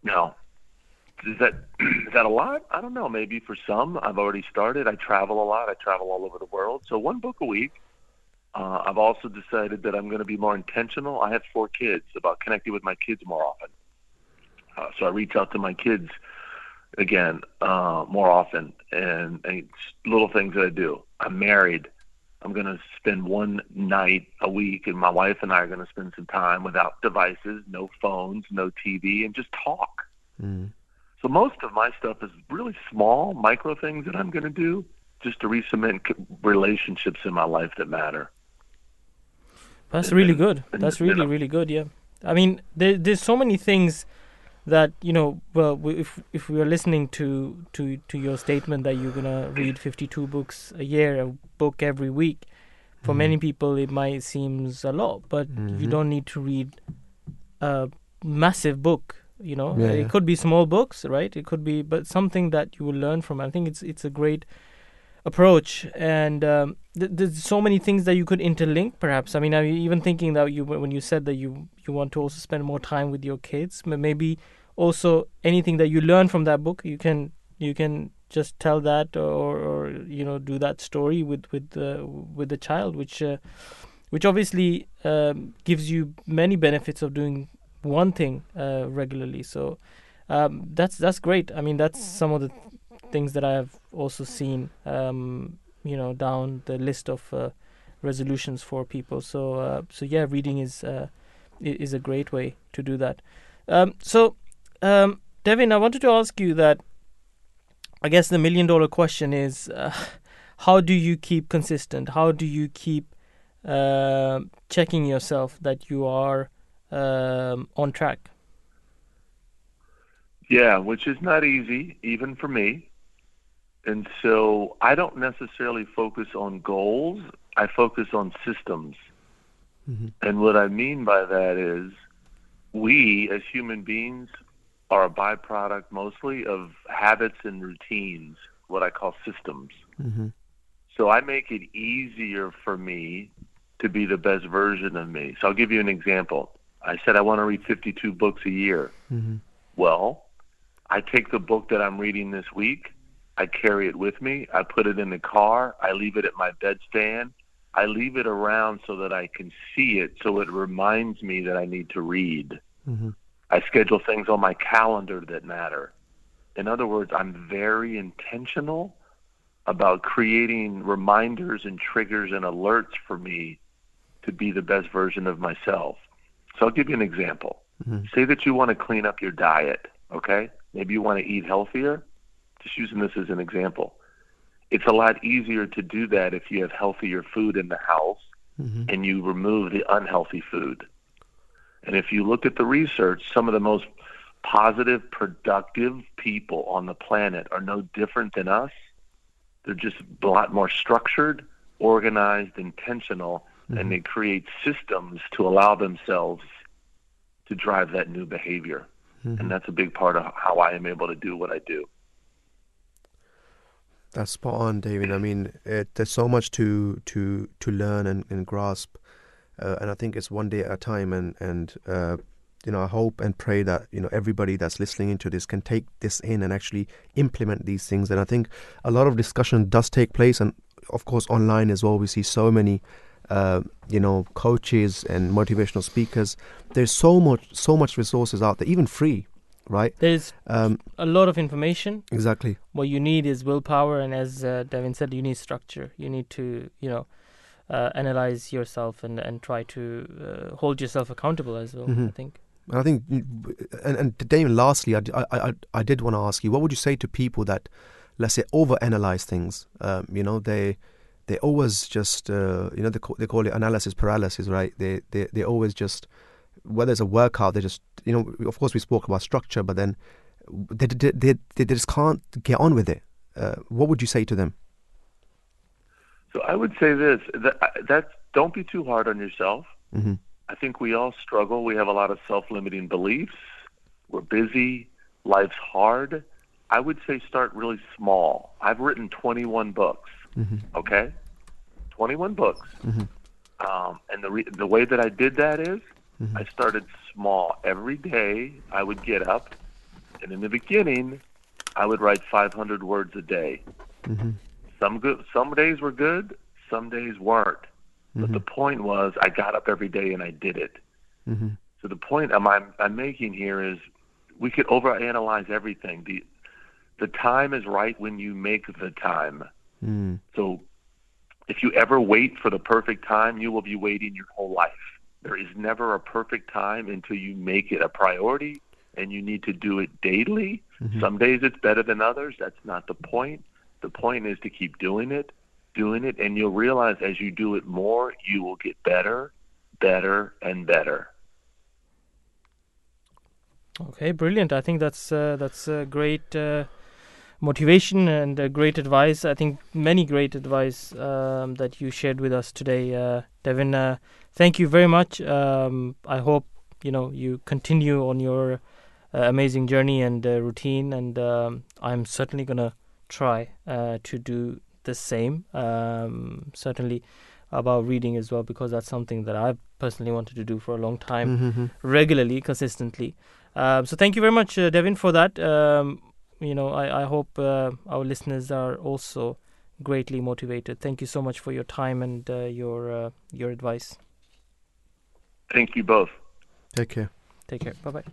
Now, is that is that a lot? I don't know. Maybe for some, I've already started. I travel a lot. I travel all over the world. So one book a week. Uh, I've also decided that I'm going to be more intentional. I have four kids about connecting with my kids more often. Uh, so I reach out to my kids again uh, more often, and, and little things that I do. I'm married. I'm going to spend one night a week, and my wife and I are going to spend some time without devices, no phones, no TV, and just talk. Mm. So most of my stuff is really small, micro things that I'm going to do just to re-cement relationships in my life that matter. That's really good. That's then really I- really good. Yeah, I mean, there, there's so many things that you know. Well, we- if if we are listening to to to your statement that you're gonna read 52 books a year, a book every week, for many people it might seems a lot, but you Mhm. don't need to read a massive book. You know, Yeah, it yeah. could be small books, right? It could be, but something that you will learn from. I think it's it's a great approach and um, th- there's so many things that you could interlink perhaps i mean i'm even thinking that you when you said that you you want to also spend more time with your kids maybe also anything that you learn from that book you can you can just tell that or, or you know do that story with with uh, with the child which uh, which obviously um, gives you many benefits of doing one thing uh, regularly so um, that's that's great i mean that's some of the things that I have also seen, um, you know, down the list of uh, resolutions for people. So, uh, so yeah, reading is uh, is a great way to do that. Um, so, um, Devin, I wanted to ask you that. I guess the million dollar question is, uh, how do you keep consistent? How do you keep uh, checking yourself that you are um, on track? Yeah, which is not easy, even for me. And so I don't necessarily focus on goals. I focus on systems. And what I mean by that is we as human beings are a byproduct mostly of habits and routines, what I call systems. hmm So I make it easier for me to be the best version of me. So I'll give you an example. I said I want to read 52 books a year. hmm Well, I take the book that I'm reading this week, I carry it with me, I put it in the car, I leave it at my bedstand, I leave it around so that I can see it, so it reminds me that I need to read. hmm I schedule things on my calendar that matter. In other words, I'm very intentional about creating reminders and triggers and alerts for me to be the best version of myself. So I'll give you an example. Mhm. Say that you want to clean up your diet, okay? Maybe you want to eat healthier. Just using this as an example. It's a lot easier to do that if you have healthier food in the house hmm and you remove the unhealthy food. And if you look at the research, some of the most positive, productive people on the planet are no different than us. They're just a lot more structured, organized, intentional, and they create systems to allow themselves to drive that new behavior. And that's a big part of how I am able to do what I do. That's spot on, David. I mean, it, there's so much to to to learn and, and grasp, uh, and I think it's one day at a time. And and uh, you know, I hope and pray that you know everybody that's listening into this can take this in and actually implement these things. And I think a lot of discussion does take place, and of course online as well. We see so many, uh, you know, coaches and motivational speakers. There's so much so much resources out there, even free, right? There's Um, a lot of information. exactly. What you need is willpower, and as uh, Devin said, you need structure. You need to, you know, uh, analyze yourself and and try to uh, hold yourself accountable as well. I Mhm. think. And I think, and, and Damien, lastly, I, I, I, I did want to ask you, what would you say to people that, let's say, overanalyze things? Um, you know, they they always just, uh, you know, they call, they call it analysis paralysis, right? They, they they always just, whether it's a workout, they just, you know, of course we spoke about structure, but then they they they, they just can't get on with it. Uh, what would you say to them? So I would say this: that, that don't be too hard on yourself. hmm I think we all struggle. We have a lot of self-limiting beliefs. We're busy. Life's hard. I would say start really small. I've written 21 books. Hmm Okay, 21 books. Mhm. Um, and the re- the way that I did that is Mhm. I started small. Every day I would get up, and in the beginning, I would write 500 words a day. hmm Some good, some days were good, some days weren't. But the point was, I got up every day and I did it. hmm So the point I'm, I'm, I'm making here is, we could overanalyze everything. The the time is right when you make the time. Mm So if you ever wait for the perfect time, you will be waiting your whole life. There is never a perfect time until you make it a priority and you need to do it daily. Some days it's better than others. That's not the point. The point is to keep doing it, doing it, and you'll realize as you do it more, you will get better, better, and better. Okay, brilliant. I think that's uh, that's a great uh, motivation and uh, great advice. I think many great advice um, that you shared with us today, uh, Devin. Uh, thank you very much. Um, I hope you know you continue on your uh, amazing journey and uh, routine, and um, I'm certainly gonna try uh, to do the same. Um, certainly about reading as well, because that's something that I've personally wanted to do for a long time hmm regularly, consistently. Um, so thank you very much, uh, Devin, for that. You know, I, I hope uh, our listeners are also greatly motivated. Thank you so much for your time and uh, your uh, your advice. Thank you both. Take care. Take care. Bye bye.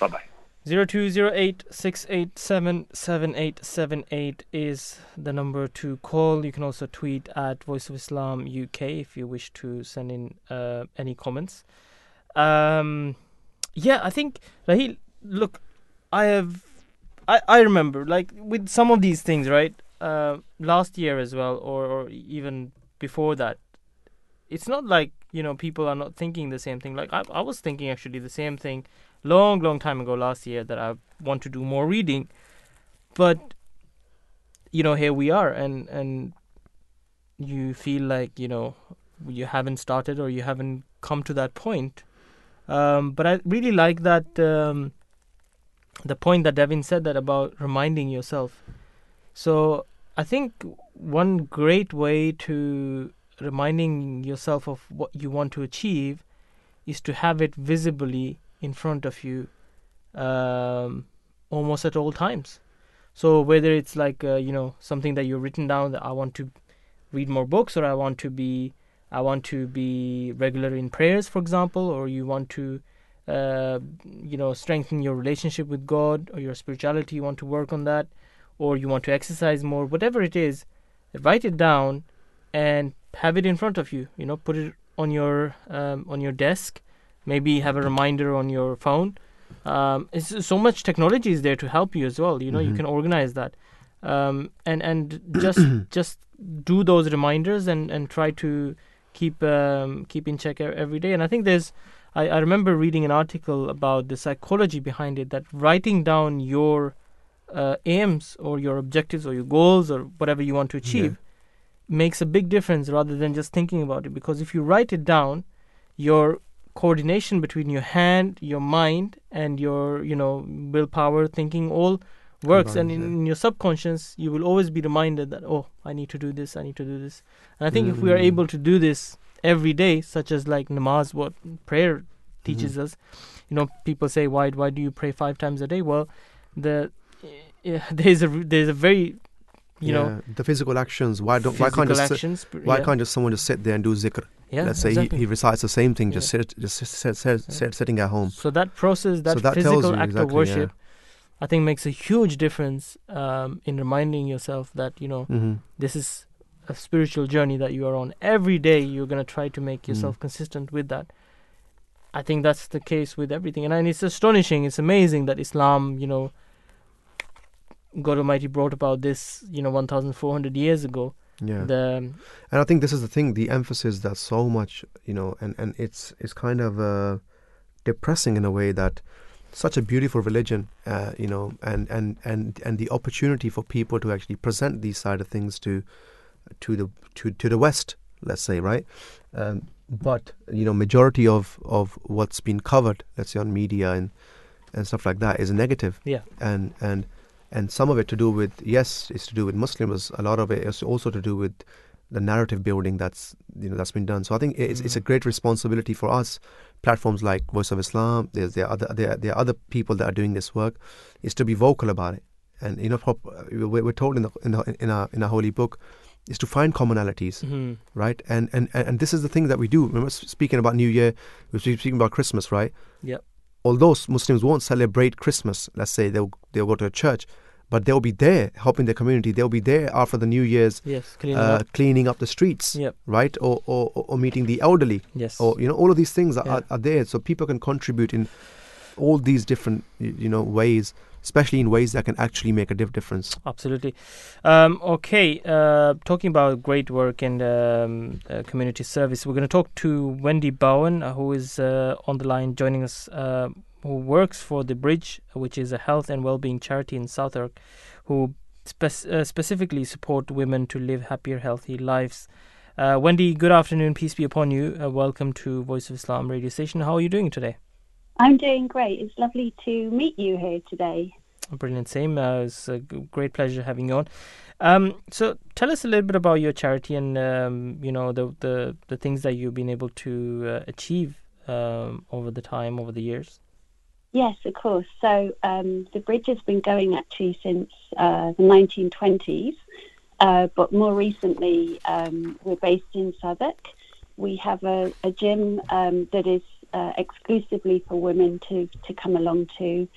Bye bye. Zero two zero eight six eight seven seven eight seven eight is the number to call. You can also tweet at Voice of Islam UK if you wish to send in uh, any comments. Um, yeah, I think Rahil. Look, I have, I I remember like with some of these things, right? Uh, last year as well, or or even before that. It's not like you know people are not thinking the same thing. Like I I was thinking actually the same thing long, long time ago last year that I want to do more reading. But you know, here we are, and and you feel like you know you haven't started or you haven't come to that point. Um, but I really like that um, the point that Devin said that about reminding yourself. So I think one great way to reminding yourself of what you want to achieve is to have it visibly in front of you um, almost at all times. So whether it's like uh, you know something that you've written down that I want to read more books or I want to be I want to be regular in prayers, for example, or you want to uh, you know strengthen your relationship with God or your spirituality, you want to work on that, or you want to exercise more, whatever it is, write it down and have it in front of you. You know, put it on your um, on your desk. Maybe have a reminder on your phone. Um, it's, so much technology is there to help you as well. You know, you Mhm. can organize that, um, and and just just do those reminders and and try to keep um, keep in check every day. And I think there's I, I remember reading an article about the psychology behind it that writing down your uh, aims or your objectives or your goals or whatever you want to achieve makes a big difference rather than just thinking about it because if you write it down your coordination between your hand your mind and your you know willpower thinking all works and in, yeah. in your subconscious you will always be reminded that oh i need to do this i need to do this and i think if we are Mm. able to do this every day such as like namaz what prayer teaches Mm-hmm. us you know people say why why do you pray five times a day well the eh, there's a there's a very you know the physical actions. Why don't? Why can't just actions why yeah, can't just someone just sit there and do zikr? yeah, Let's say exactly. he, he recites the same thing, just sit, just sit, sit, sit, sit, sitting at home. so that process that, so that physical act of exactly. worship i think makes a huge difference um, in reminding yourself that you know Yeah. hmm this is a spiritual journey that you are on. Every day you're going to try to make Mm. yourself consistent with that. I think that's the case with everything. And, and it's astonishing. It's amazing that islam you know god almighty brought about this you know 1400 years ago. Yeah. the And I think this is the thing, the emphasis that so much, you know, and, and it's it's kind of uh, depressing in a way that such a beautiful religion, uh, you know, and, and, and, and the opportunity for people to actually present these side of things to to the to, to the West, let's say, right? Um, but you know, majority of, of what's been covered, let's say on media and and stuff like that, is negative yeah and and and some of it to do with yes, it's to do with Muslims. A lot of it is also to do with the narrative building that's you know that's been done. So I think it's it's a great responsibility for us. Platforms like Voice of Islam, there's there are other there, there are other people that are doing this work, is to be vocal about it. And you know, we're, we're told in the, in, the, in our in our holy book is to find commonalities hmm right? And, and and this is the thing that we do. Remember, speaking about New Year, we're speaking about Christmas, right? Yep. Although Muslims won't celebrate Christmas, let's say they'll they'll go to a church, but they'll be there helping their community. They'll be there after the New Year's, yes cleaning uh, up cleaning up the streets, Yep. right? Or, or or or meeting the elderly, yes or you know, all of these things are, Yeah. are, are there, so people can contribute in all these different you know ways, especially in ways that can actually make a diff- difference. Absolutely. Um, okay, uh, talking about great work and um, uh, community service, we're going to talk to Wendy Bowen, uh, who is uh, on the line joining us, uh, who works for The Bridge, which is a health and well-being charity in Southwark, who spec- uh, specifically support women to live happier, healthy lives. Wendy, good afternoon. Peace be upon you. Welcome to Voice of Islam radio station. How are you doing today? I'm doing great. It's lovely to meet you here today. Brilliant, same. Uh, it's a great pleasure having you on. Um, so, tell us a little bit about your charity and um, you know the, the the things that you've been able to uh, achieve um, over the time, over the years. Yes, of course. So um, the bridge has been going actually since uh, the 1920s, uh, but more recently um, we're based in Southwark. We have a, a gym um, that is uh, exclusively for women to, to come along to,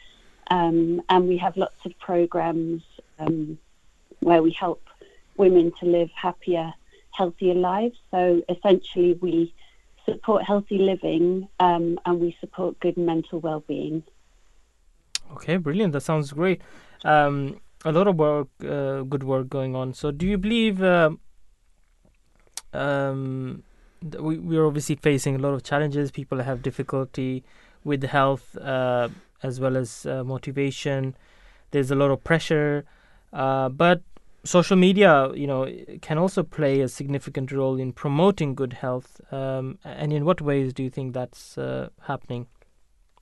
um, and we have lots of programs um, where we help women to live happier, healthier lives. So essentially, we support healthy living um, and we support good mental well-being. Okay, brilliant. That sounds great. Um, a lot of work, uh, good work going on. So, do you believe? Th- we we are obviously facing a lot of challenges. People have difficulty with health uh, as well as uh, motivation. There's a lot of pressure, uh, but social media, you know, can also play a significant role in promoting good health. Um, and in what ways do you think that's uh, happening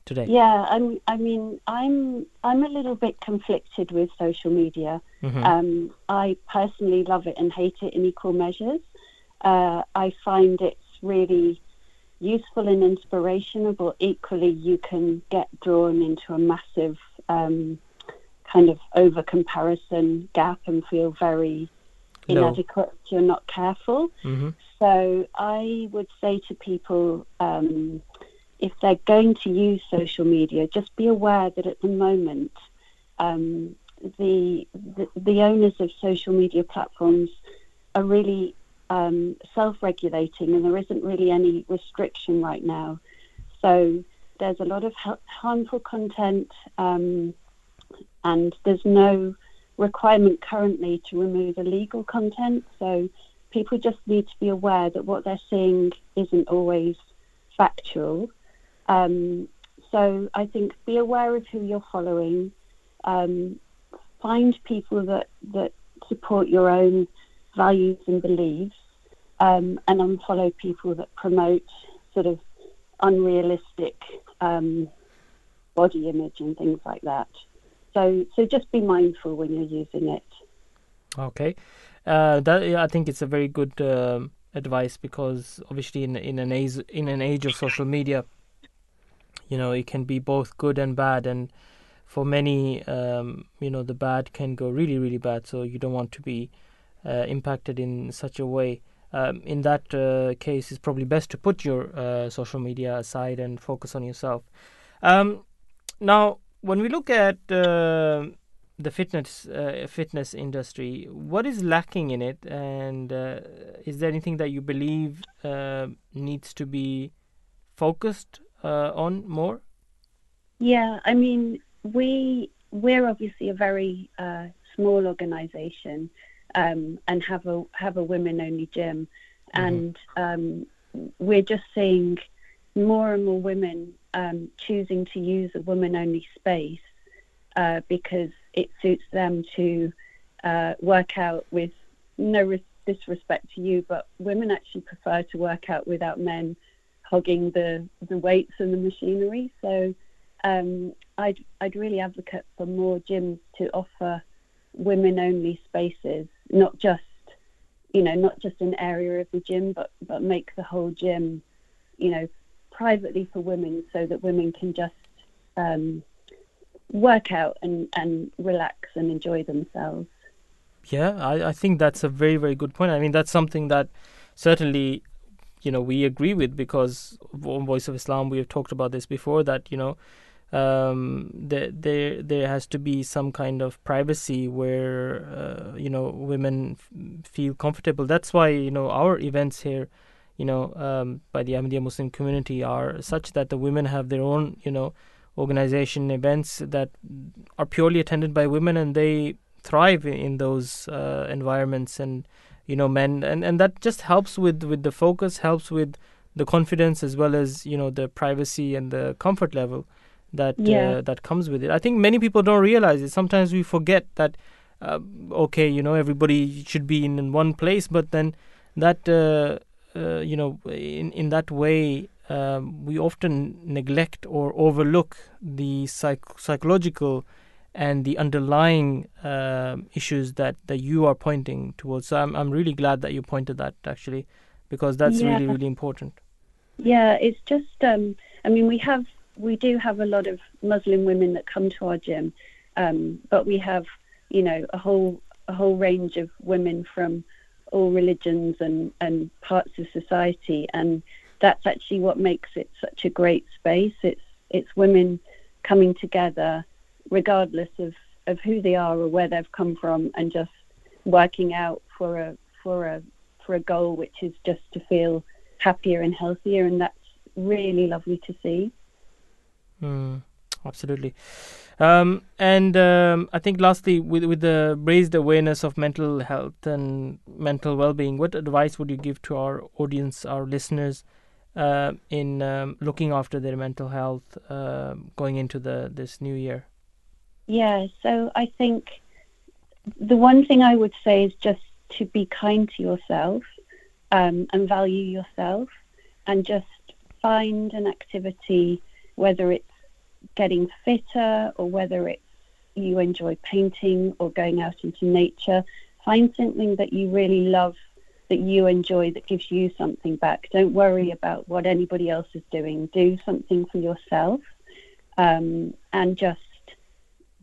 today? Yeah, I'm, I mean, I'm I'm a little bit conflicted with social media. Mhm. Um, I personally love it and hate it in equal measures. Uh, I find it's really useful and inspirational, but equally you can get drawn into a massive um, kind of over comparison gap and feel very Low. inadequate if you're not careful. hmm So I would say to people, um, if they're going to use social media, just be aware that at the moment, um, the, the the owners of social media platforms are really um, self-regulating, and there isn't really any restriction right now. So there's a lot of ha- harmful content, um, and there's no requirement currently to remove illegal content. So people just need to be aware that what they're seeing isn't always factual. Um, so I think be aware of who you're following. Um, find people that, that support your own values and beliefs, um, and unfollow people that promote sort of unrealistic um, body image and things like that. So, so just be mindful when you're using it. Okay, uh, that I think it's a very good um, advice because obviously in in an age in an age of social media, you know it can be both good and bad, and for many, um, you know, the bad can go really really bad. So you don't want to be uh, impacted in such a way. Um, in that uh, case, it's probably best to put your uh, social media aside and focus on yourself. Um, now, when we look at uh, the fitness uh, fitness industry, what is lacking in it, and uh, is there anything that you believe uh, needs to be focused on more? Yeah, I mean, we we're obviously a very small organisation um, and have a have a women only gym, and um, we're just seeing more and more women um, choosing to use a women only space uh, because it suits them to uh, work out with no res- disrespect to you, but women actually prefer to work out without men hogging the the weights and the machinery. So um, I'd I'd really advocate for more gyms to offer women only spaces, not just you know not just an area of the gym, but but make the whole gym you know privately for women, so that women can just um, work out and and relax and enjoy themselves. Yeah, I, I think that's a very very good point. I mean, that's something that certainly you know we agree with because Voice of Islam we have talked about this before that you know um, there there there has to be some kind of privacy where uh, you know women f- feel comfortable. That's why you know our events here, you know, um, by the Ahmadiyya Muslim community are such that the women have their own you know organization events that are purely attended by women and they thrive in, those uh, environments and you know men and and that just helps with with the focus helps with the confidence as well as you know the privacy and the comfort level that Yeah. uh, that comes with it i think many people don't realize it sometimes we forget that uh, okay you know everybody should be in, in one place but then that uh, uh, you know in in that way um, we often neglect or overlook the psych- psychological and the underlying um, issues that, that you are pointing towards. So I'm I'm really glad that you pointed that actually, because that's Yeah. really really important. Yeah, it's just. Um, I mean, we have we do have a lot of Muslim women that come to our gym, um, but we have you know a whole a whole range of women from all religions and and parts of society, and that's actually what makes it such a great space. It's it's women coming together, regardless of of who they are or where they've come from, and just working out for a for a for a goal, which is just to feel happier and healthier, and that's really lovely to see. Mm, absolutely. Um, and um, I think lastly, with with the raised awareness of mental health and mental well-being, what advice would you give to our audience, our listeners, uh, in um, looking after their mental health uh, going into the this new year? Yeah, so I think the one thing I would say is just to be kind to yourself um, and value yourself, and just find an activity, whether it's getting fitter or whether it's you enjoy painting or going out into nature. Find something that you really love that you enjoy that gives you something back. Don't worry about what anybody else is doing. Do something for yourself um, and just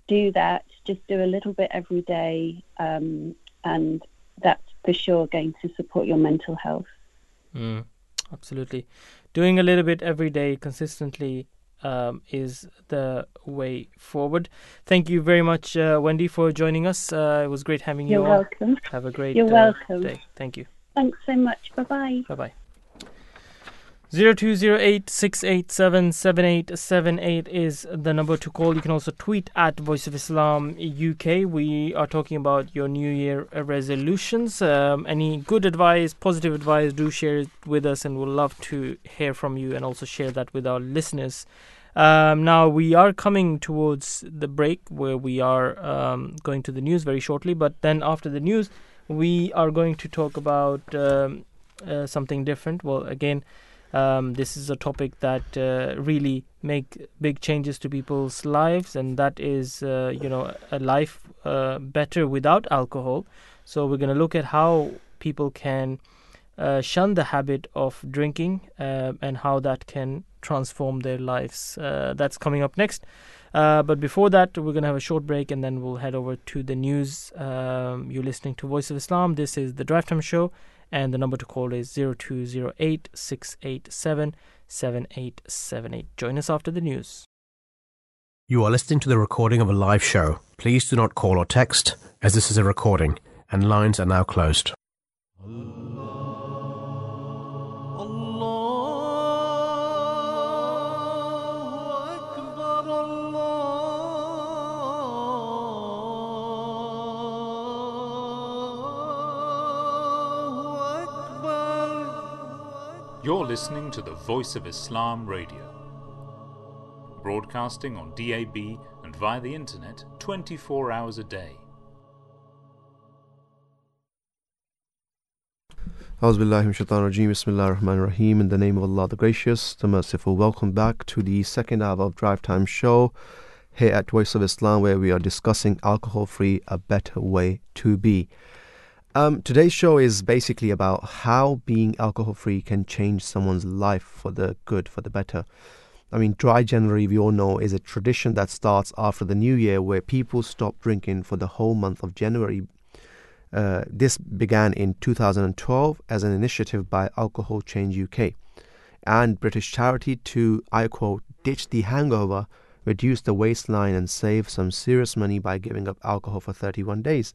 do that. Just do a little bit every day, um, and that's for sure going to support your mental health. Mm, absolutely. Doing a little bit every day consistently um, is the way forward. Thank you very much, uh, Wendy, for joining us. Uh, it was great having You're You're welcome. Have a great day. You're uh, welcome. day. Thank you. Thanks so much. Bye bye. Bye bye. 0208 is the number to call. You can also tweet at Voice of Islam UK. We are talking about your New Year resolutions. Um, any good advice, positive advice, do share it with us, and we'll love to hear from you and also share that with our listeners. Um, now, we are coming towards the break where we are um, going to the news very shortly, but then after the news, we are going to talk about um, uh, something different. Well, again, um, this is a topic that uh, really make big changes to people's lives, and that is, uh, you know, a life uh, better without alcohol. So we're going to look at how people can uh, shun the habit of drinking uh, and how that can transform their lives. Uh, that's coming up next. But before that, we're going to have a short break and then we'll head over to the news. Um, you're listening to Voice of Islam. This is the Drive Time Show, and the number to call is 0208 687 7878. Join us after the news. You are listening to the recording of a live show. Please do not call or text, as this is a recording, and lines are now closed. Hello. You're listening to the Voice of Islam Radio, broadcasting on DAB and via the internet 24 hours a day. Auzubillahi Bismillah ar-Rahman rahim In the name of Allah the Gracious, the Merciful. Welcome back to the second hour of Drive Time Show here at Voice of Islam where we are discussing alcohol-free, a better way to be. Um, today's show is basically about how being alcohol-free can change someone's life for the good, for the better. I mean, dry January, we all know, is a tradition that starts after the new year where people stop drinking for the whole month of January uh, this began in 2012 as an initiative by Alcohol Change UK and British charity to, I quote, ditch the hangover, reduce the waistline, and save some serious money by giving up alcohol for 31 days.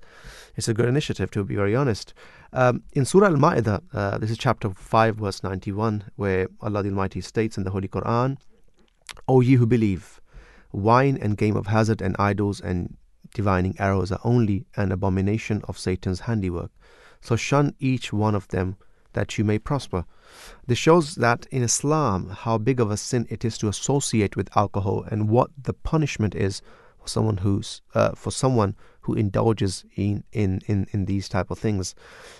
It's a good initiative, to be very honest. Um, in Surah Al Ma'idah, uh, this is chapter 5, verse 91, where Allah the Almighty states in the Holy Quran, O ye who believe, wine and game of hazard and idols and divining arrows are only an abomination of Satan's handiwork. So shun each one of them that you may prosper. This shows that in Islam, how big of a sin it is to associate with alcohol and what the punishment is for someone who's uh, for someone who indulges in in in, in these type of things.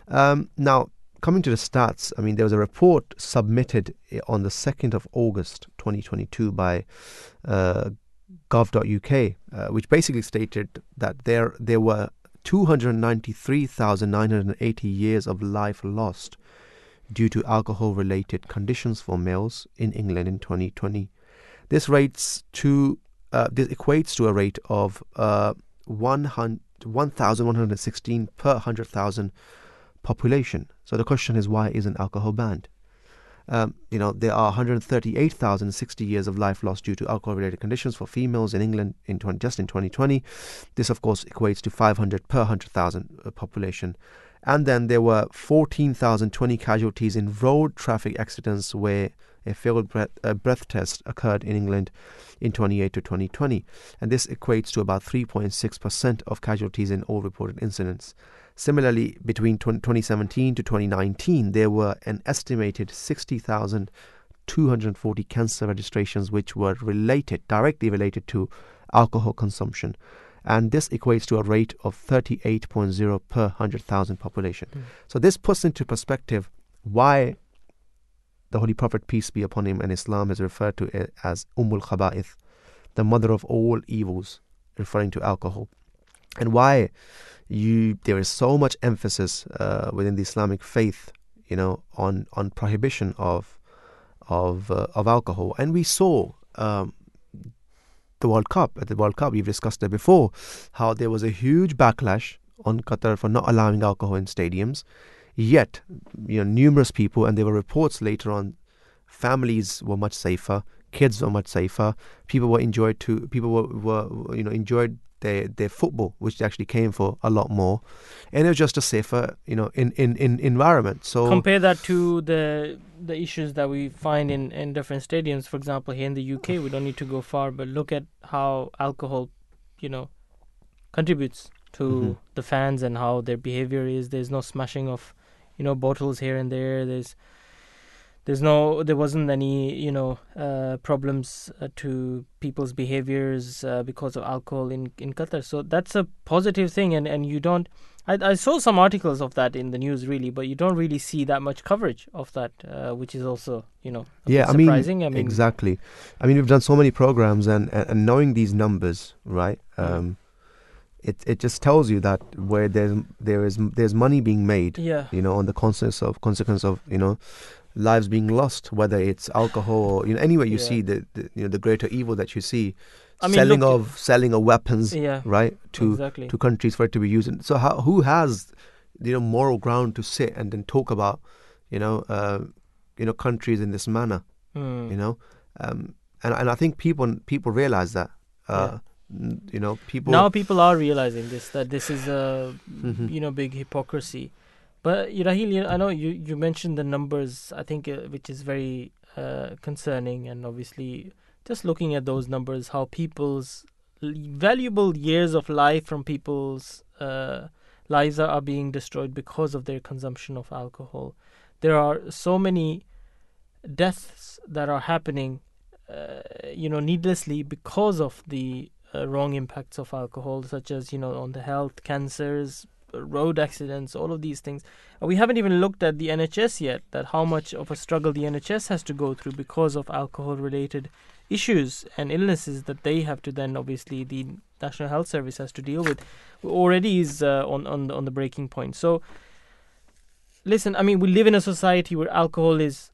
Um, now, coming to the stats, I mean, there was a report submitted on the 2nd of August 2022 by uh, gov.uk, uh, which basically stated that there there were 293,980 years of life lost due to alcohol-related conditions for males in England in 2020. This rates to uh, this equates to a rate of uh, 1,116 per 100,000 population. So the question is, why isn't alcohol banned? Um, you know, there are 138,060 years of life lost due to alcohol-related conditions for females in England in 20, just in 2020. This, of course, equates to 500 per 100,000 uh, population. And then there were 14,020 casualties in road traffic accidents where a failed breath, uh, breath test occurred in England in 28 to 2020. And this equates to about 3.6% of casualties in all reported incidents. Similarly, between 2017 to 2019, there were an estimated 60,240 cancer registrations which were related, directly related to alcohol consumption. And this equates to a rate of 38.0 per 100,000 population. Mm. So, this puts into perspective why the Holy Prophet, peace be upon him, and Islam is referred to it as Ummul Khaba'ith, the mother of all evils, referring to alcohol. and why you there is so much emphasis uh, within the Islamic faith, you know, on on prohibition of of uh, of alcohol, and we saw. Um, the World Cup at the World Cup, we've discussed it before, how there was a huge backlash on Qatar for not allowing alcohol in stadiums. Yet, you know, numerous people, and there were reports later on, families were much safer, kids were much safer. People were enjoyed to people were, were you know enjoyed their their football, which actually came for a lot more, and it was just a safer you know in in, in environment. So compare that to the the issues that we find in in different stadiums. For example, here in the UK, we don't need to go far, but look at how alcohol, you know, contributes to Mhm. the fans and how their behavior is. There's no smashing of, you know, bottles here and there. There's there's no there wasn't any you know uh, problems uh, to people's behaviors uh, because of alcohol in in Qatar. So that's a positive thing, and and you don't. I, I saw some articles of that in the news, really, but you don't really see that much coverage of that, uh, which is also, you know, yeah, I mean. I mean, exactly. I mean, we've done so many programs, and, and, and knowing these numbers, right? Um, it it just tells you that where there's there is there's money being made, yeah, you know, on the consequence of consequence of you know lives being lost, whether it's alcohol or you know anywhere you Yeah. see the, the you know the greater evil that you see, I mean, selling look- of selling of weapons, yeah, right? To exactly. to countries for it to be used. And so how who has you know moral ground to sit and then talk about you know uh, you know countries in this manner? Mm. you know um, and and I think people people realize that uh, n- you know people now people are realizing this that this is a Mhm. you know big hypocrisy. But Rahil, I know you you mentioned the numbers. I think uh, which is very uh, concerning, and obviously just looking at those numbers, how people's valuable years of life from people's uh, lives are, are being destroyed because of their consumption of alcohol. There are so many deaths that are happening, uh, you know, needlessly because of the uh, wrong impacts of alcohol, such as you know on the health, cancers, road accidents, all of these things. We haven't even looked at the NHS yet. That how much of a struggle the NHS has to go through because of alcohol-related issues and illnesses that they have to then obviously the National Health Service has to deal with. Already is uh, on on the, on the breaking point. So. Listen, I mean, we live in a society where alcohol is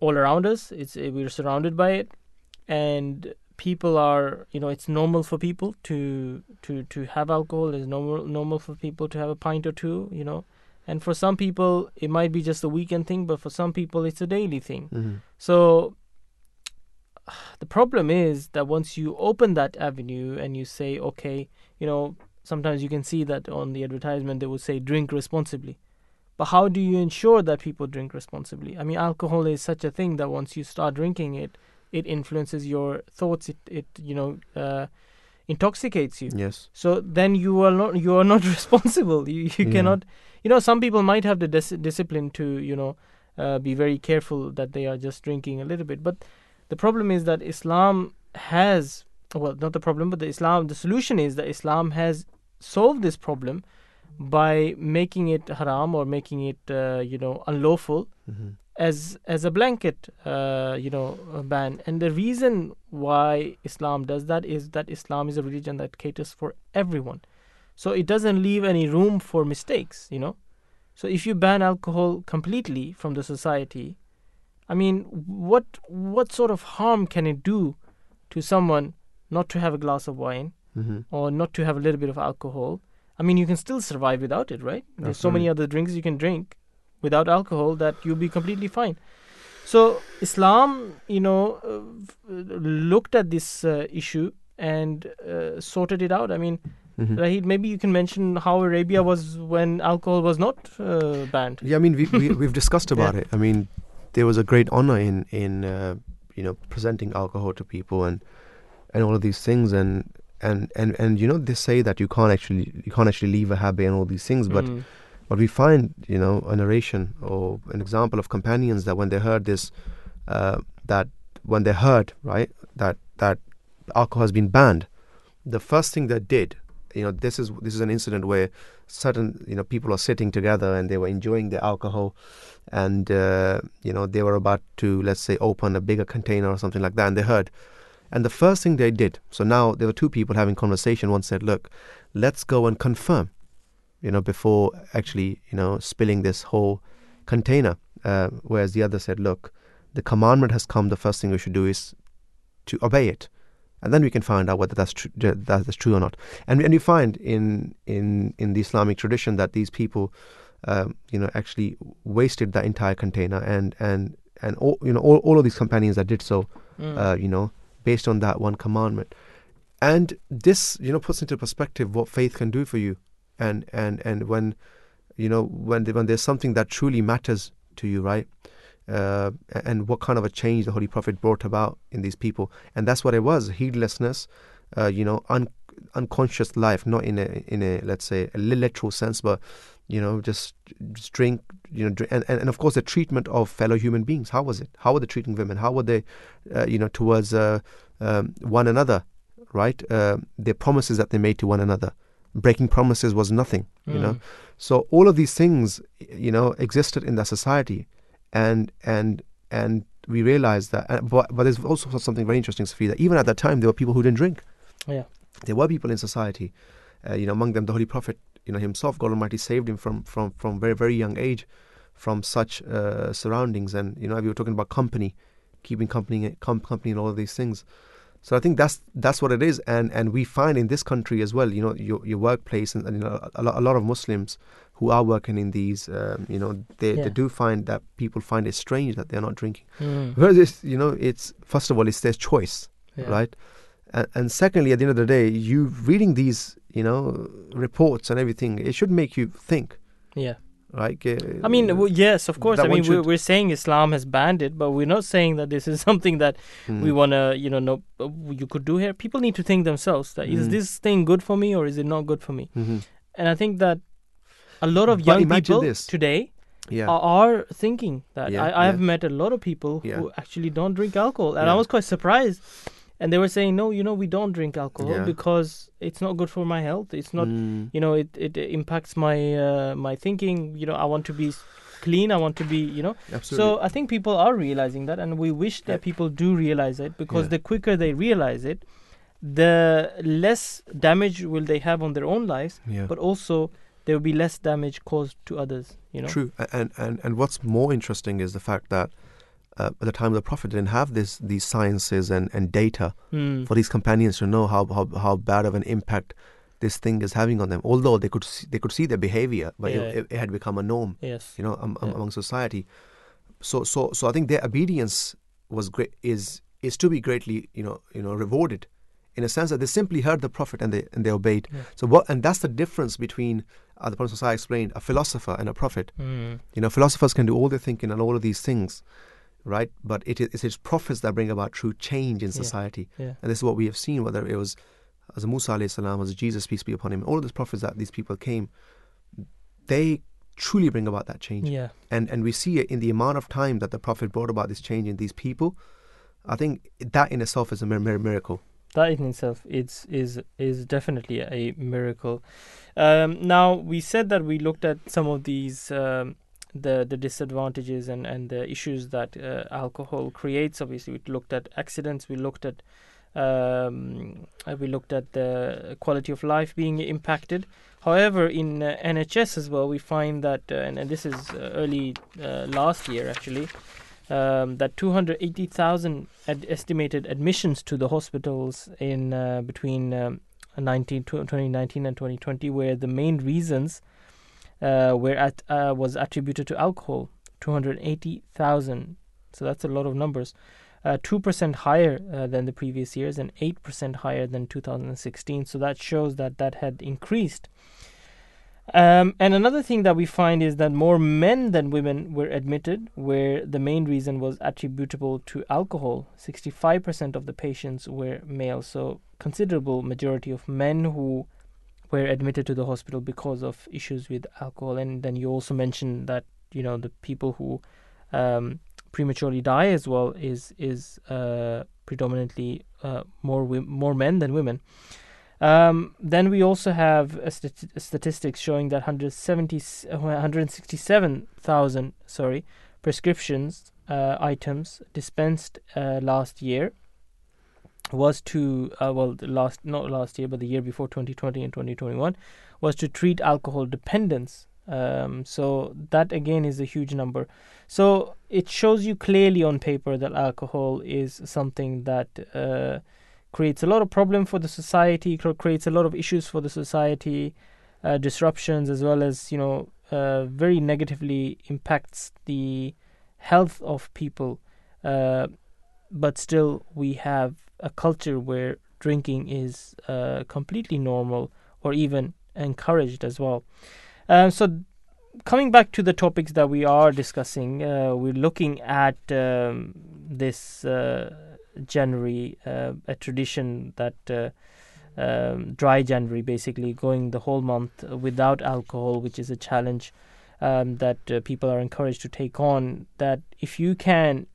all around us. It's uh, we're surrounded by it, and people are you know it's normal for people to to to have alcohol. It's normal normal for people to have a pint or two. You know, and for some people it might be just a weekend thing, but for some people it's a daily thing. Mhm. So the problem is that once you open that avenue and you say, okay, you know, sometimes you can see that on the advertisement they will say drink responsibly. But how do you ensure that people drink responsibly? I mean, alcohol is such a thing that once you start drinking it, it influences your thoughts. It, it you know, uh, intoxicates you. yes So then you are not you are not responsible. You you Yeah. cannot. You know, some people might have the dis- discipline to you know uh, be very careful that they are just drinking a little bit. But the problem is that Islam has well, not the problem, but the Islam. The solution is that Islam has solved this problem by making it haram or making it uh, you know unlawful hmm as as a blanket uh, you know ban. And the reason why islam does that is that islam is a religion that caters for everyone. So it doesn't leave any room for mistakes you know? So if you ban alcohol completely from the society i mean what what sort of harm can it do to someone not to have a glass of wine hmm or not to have a little bit of alcohol. I mean, you can still survive without it, right? There's so many other drinks you can drink without alcohol that you'll be completely fine. So Islam, you know, uh, looked at this uh, issue and uh, sorted it out. I mean, hmm Rahid, maybe you can mention how Arabia was when alcohol was not uh, banned. yeah I mean we, we we've discussed about Yeah. it I mean there was a great honor in in uh, you know presenting alcohol to people and and all of these things and and and and you know they say that you can't actually you can't actually leave a habit and all these things but Mm. But we find, you know, a narration or an example of companions that when they heard this, uh, that when they heard, right, that that alcohol has been banned, the first thing they did, you know, this is this is an incident where certain, you know, people are sitting together and they were enjoying the alcohol, and uh, you know they were about to, let's say, open a bigger container or something like that, and they heard, And the first thing they did, so now there were two people having conversation. One said, "Look, let's go and confirm, you know, before actually, you know, spilling this whole container." Uh, whereas the other said, "Look, the commandment has come. The first thing we should do is to obey it, and then we can find out whether that's true, that that's true or not." And and you find in in in the Islamic tradition that these people, um, you know, actually wasted the entire container, and and and all you know all, all of these companions that did so, Mm. uh, you know, based on that one commandment. And this, you know, puts into perspective what faith can do for you, and and and when, you know, when the, when there's something that truly matters to you, right? Uh, and what kind of a change the Holy Prophet brought about in these people, and that's what it was: heedlessness, uh, you know, un- unconscious life, not in a in a let's say a literal sense, but you know, just just drink, you know, drink, and, and and of course the treatment of fellow human beings. How was it? How were they treating women? How were they, uh, you know, towards uh, um, one another, right? Uh, the promises that they made to one another. Breaking promises was nothing, you know. Mm. So all of these things, you know, existed in that society, and and and we realized that. But, but there's also something very interesting, Sophie. That even at that time, there were people who didn't drink. Yeah. There were people in society, uh, you know, among them the Holy Prophet, you know, himself. God Almighty saved him from from from very very young age, from such uh, surroundings. And you know, we were talking about company, keeping company com- company and all of these things. So I think that's that's what it is, and and we find in this country as well. You know, your your workplace and, and you know a, lot, a lot of Muslims who are working in these, um, you know, they, Yeah. they do find that people find it strange that they're not drinking. Mm. Whereas, it's, you know, it's first of all, it's their choice, Yeah. right? And, and secondly, at the end of the day, you reading these, you know, reports and everything, it should make you think, Yeah. Right? Uh, I mean, w- yes, of course. I mean, we're, we're saying Islam has banned it, but we're not saying that this is something that mm, we want to, you know, know uh, you could do here. People need to think themselves that is Mm. this thing good for me or is it not good for me? mhm. And I think that a lot of young people this. today yeah, are, are thinking that. Yeah, I, I have met a lot of people Yeah. who actually don't drink alcohol, and I was quite surprised. And they were saying, no, you know, we don't drink alcohol Yeah. because it's not good for my health. It's not Mm, you know it, it impacts my uh, my thinking you know i want to be clean i want to be you know absolutely. so i think people are realizing that and we wish that Yeah. people do realize it because Yeah. the quicker they realize it the less damage will they have on their own lives yeah. but also there will be less damage caused to others you know True, A- and, and and what's more interesting is the fact that uh, at the time of the Prophet didn't have this these sciences and, and data Mm. for these companions to know how, how how bad of an impact this thing is having on them. Although they could see, they could see their behavior, but Yeah. it, it, had become a norm, yes you know, um, Yeah. among society. So so so I think their obedience was great is is to be greatly you know you know rewarded, in a sense that they simply heard the Prophet and they and they obeyed. Yeah. So what and that's the difference between uh, the Prophet explained a philosopher and a prophet. Mm. You know, philosophers can do all their thinking and all of these things, right? But it is it's prophets that bring about true change in society. yeah And this is what we have seen, whether it was as Musa alayhi salam, as Jesus, peace be upon him, all of these prophets that these people came, they truly bring about that change. yeah And and we see it in the amount of time that the Prophet brought about this change in these people. I think that in itself is a mir- mir- miracle. that in itself is is is definitely a miracle. Um, now we said that we looked at some of these um, the the disadvantages and and the issues that uh, alcohol creates. Obviously, we looked at accidents. We looked at um, uh, we looked at the quality of life being impacted. However, in uh, NHS as well, we find that, uh, and, and this is uh, early uh, last year actually, um, that 280,000 ad- estimated admissions to the hospitals in uh, between um, 19, 2019 and 2020, were the main reasons uh, were at uh, was attributed to alcohol. 280,000. So that's a lot of numbers. Uh, 2% higher uh, than the previous years and 8% higher than 2016. So that shows that that had increased. Um, and another thing that we find is that more men than women were admitted, where the main reason was attributable to alcohol. 65% of the patients were male, so considerable majority of men who were admitted to the hospital because of issues with alcohol. And then you also mentioned that you know the people who um, prematurely die as well is is uh, predominantly uh, more wi- more men than women. Um, then we also have a stati- statistics showing that 170, uh, 167,000 sorry prescriptions uh, items dispensed uh, last year, was to uh, well last not last year but the year before 2020 and 2021 was to treat alcohol dependence. Um, so that again is a huge number. So it shows you clearly on paper that alcohol is something that uh, creates a lot of problem for the society creates a lot of issues for the society uh, disruptions as well as you know uh, very negatively impacts the health of people. Uh, but still we have a culture where drinking is uh, completely normal or even encouraged as well. Um, so, coming back to the topics that we are discussing, uh, we're looking at um, this uh, January, uh, a tradition that uh, um, dry January, basically going the whole month without alcohol, which is a challenge um, that uh, people are encouraged to take on. That if you can,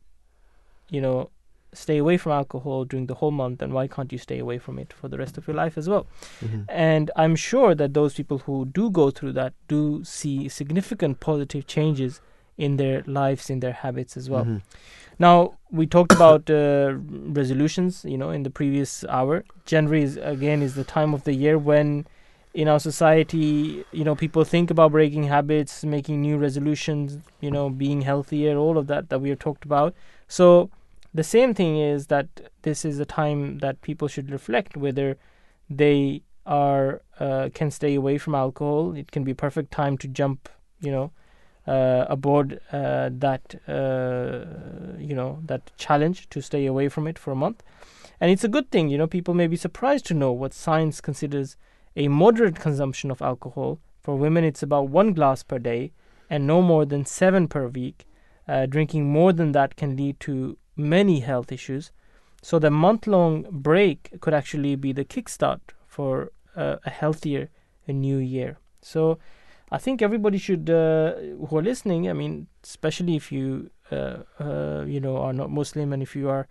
you know, stay away from alcohol during the whole month, then why can't you stay away from it for the rest of your life as well? Mhm. And I'm sure that those people who do go through that do see significant positive changes in their lives, in their habits as well. Mhm. Now, we talked about uh, resolutions, you know, in the previous hour. January is, again, is the time of the year when in our society, you know, people think about breaking habits, making new resolutions, you know, being healthier, all of that that we have talked about. So, the same thing is that this is a time that people should reflect whether they are uh, can stay away from alcohol. It can be perfect time to jump, you know, uh, aboard uh, that uh, you know that challenge to stay away from it for a month. And it's a good thing, you know. People may be surprised to know what science considers a moderate consumption of alcohol. For women, it's about one glass per day, and no more than seven per week. Uh, drinking more than that can lead to many health issues. So the month-long break could actually be the kickstart for uh, a healthier new year. So I think everybody should, uh, who are listening, I mean, especially if you, uh, uh, you know, are not Muslim and if you are,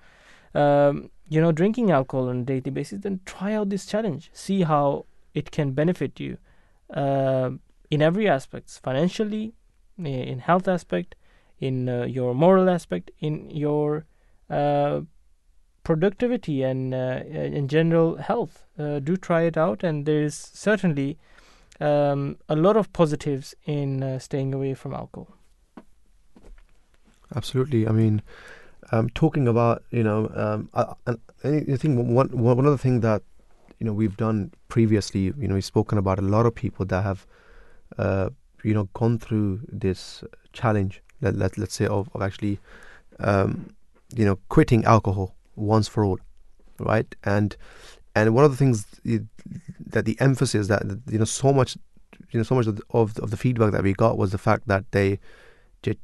um, you know, drinking alcohol on a daily basis, then try out this challenge. See how it can benefit you uh, in every aspect, financially, in health aspect, in uh, your moral aspect, in your uh, productivity and uh, in general health. Uh, do try it out, and there's certainly um, a lot of positives in uh, staying away from alcohol. Absolutely. I mean, um, talking about you know, um, I, I think one one one other thing that you know we've done previously. You know, we've spoken about a lot of people that have uh, you know gone through this challenge. Let, let let's say of, of actually um, you know quitting alcohol once for all, right? And and one of the things that the emphasis that you know so much you know so much of the, of, of the feedback that we got was the fact that they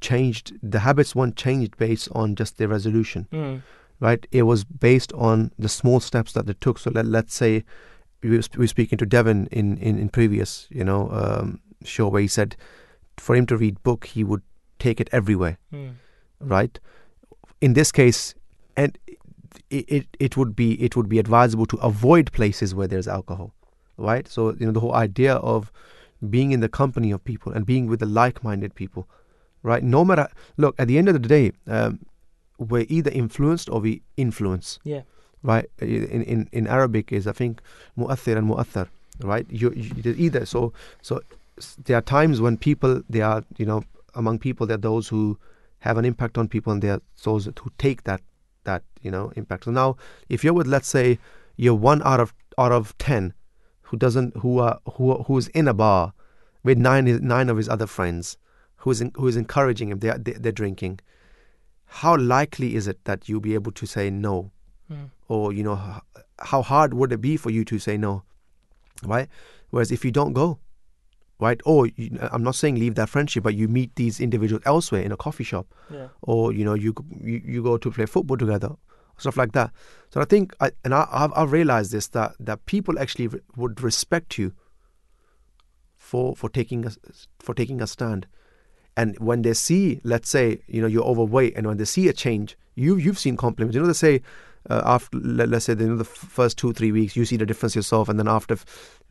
changed the habits weren't changed based on just their resolution Mm. right it was based on the small steps that they took so let, let's say we were, we were speaking to devon in, in, in previous you know um, show where he said for him to read book he would take it everywhere Mm. right? In this case and it, it it would be it would be advisable to avoid places where there's alcohol right? So you know the whole idea of being in the company of people and being with the like-minded people right? No matter look at the end of the day um, we're either influenced or we influence Yeah. right? In in, in arabic is i think mu'athir and mu'athar right? You, you either so so there are times when people they are you know among people there are those who have an impact on people and there are those who take that that you know impact. So now if you're with let's say you're one out of out of 10 who doesn't who are who who's in a bar with nine nine of his other friends who's in, who is encouraging him they're, they're drinking how likely is it that you'll be able to say no? Mm. or you know how hard would it be for you to say no right? Whereas if you don't go right? Or you, i'm not saying leave that friendship but you meet these individuals elsewhere in a coffee shop. Yeah. or you know you you, you go to play football together stuff like that. So i think I, and I, I've, I've realized this that that people actually re- would respect you for for taking a for taking a stand. And when they see let's say you know you're overweight and when they see a change you you've seen compliments. You know they say uh, after let, let's say you know the f- first two three weeks you see the difference yourself. And then after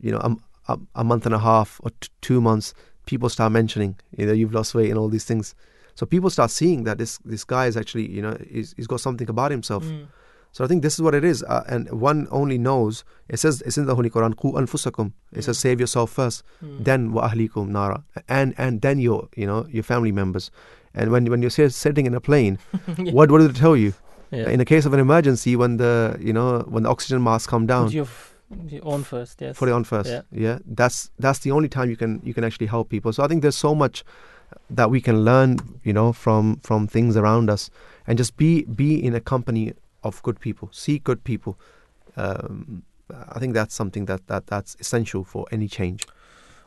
you know a, a, a month and a half or t- two months people start mentioning you know you've lost weight and all these things so people start seeing that this this guy is actually you know he's, he's got something about himself Mm. So I think this is what it is, uh, and one only knows. It says it's in the Holy Quran. "Qu anfusakum." It says, "Save yourself first, Mm. then wa ahlikum nara," and and then your you know your family members. And when when you're sitting in a plane, Yeah. what what did it tell you? Yeah. In the case of an emergency, when the you know when the oxygen masks come down, On first, yes. put it on first. Yeah. Yeah. that's that's the only time you can you can actually help people. So I think there's so much that we can learn, you know, from from things around us, and just be be in a company of good people, see good people. Um, I think that's something that, that that's essential for any change.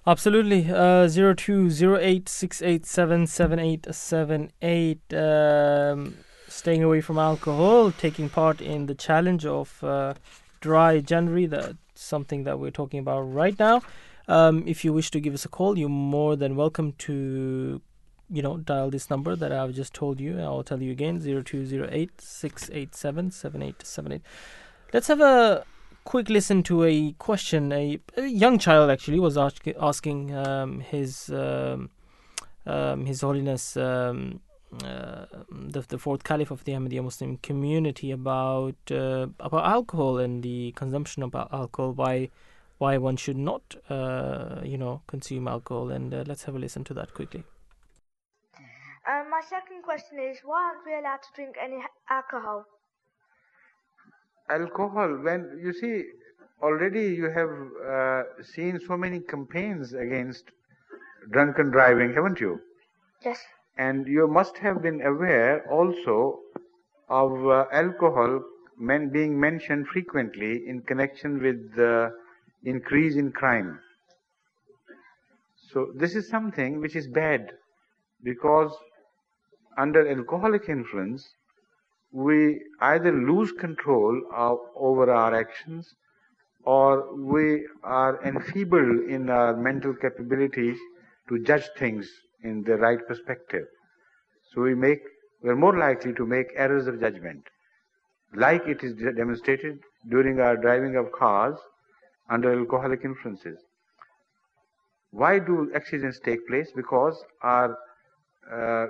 Absolutely. Uh, zero two zero eight six eight seven seven eight seven eight. Um, staying away from alcohol, taking part in the challenge of uh, dry January. That's something that we're talking about right now. Um, if you wish to give us a call, you're more than welcome to, you know, dial this number that I've just told you. I'll tell you again: zero two zero eight six eight seven seven eight seven eight. Let's have a quick listen to a question. A, a young child actually was ask, asking um, his um, um, His Holiness um, uh, the the fourth Caliph of the Ahmadiyya Muslim community about uh, about alcohol and the consumption of alcohol. Why why one should not uh, you know consume alcohol? And uh, let's have a listen to that quickly. Um, my second question is why aren't we allowed to drink any alcohol? alcohol when you see already you have uh, seen so many campaigns against drunken driving haven't you Yes. And you must have been aware also of uh, alcohol men being mentioned frequently in connection with the increase in crime. So this is something which is bad because under alcoholic influence we either lose control of, over our actions or we are enfeebled in our mental capabilities to judge things in the right perspective. So we make, we're more likely to make errors of judgment, like it is demonstrated during our driving of cars under alcoholic influences. Why do accidents take place? Because our uh,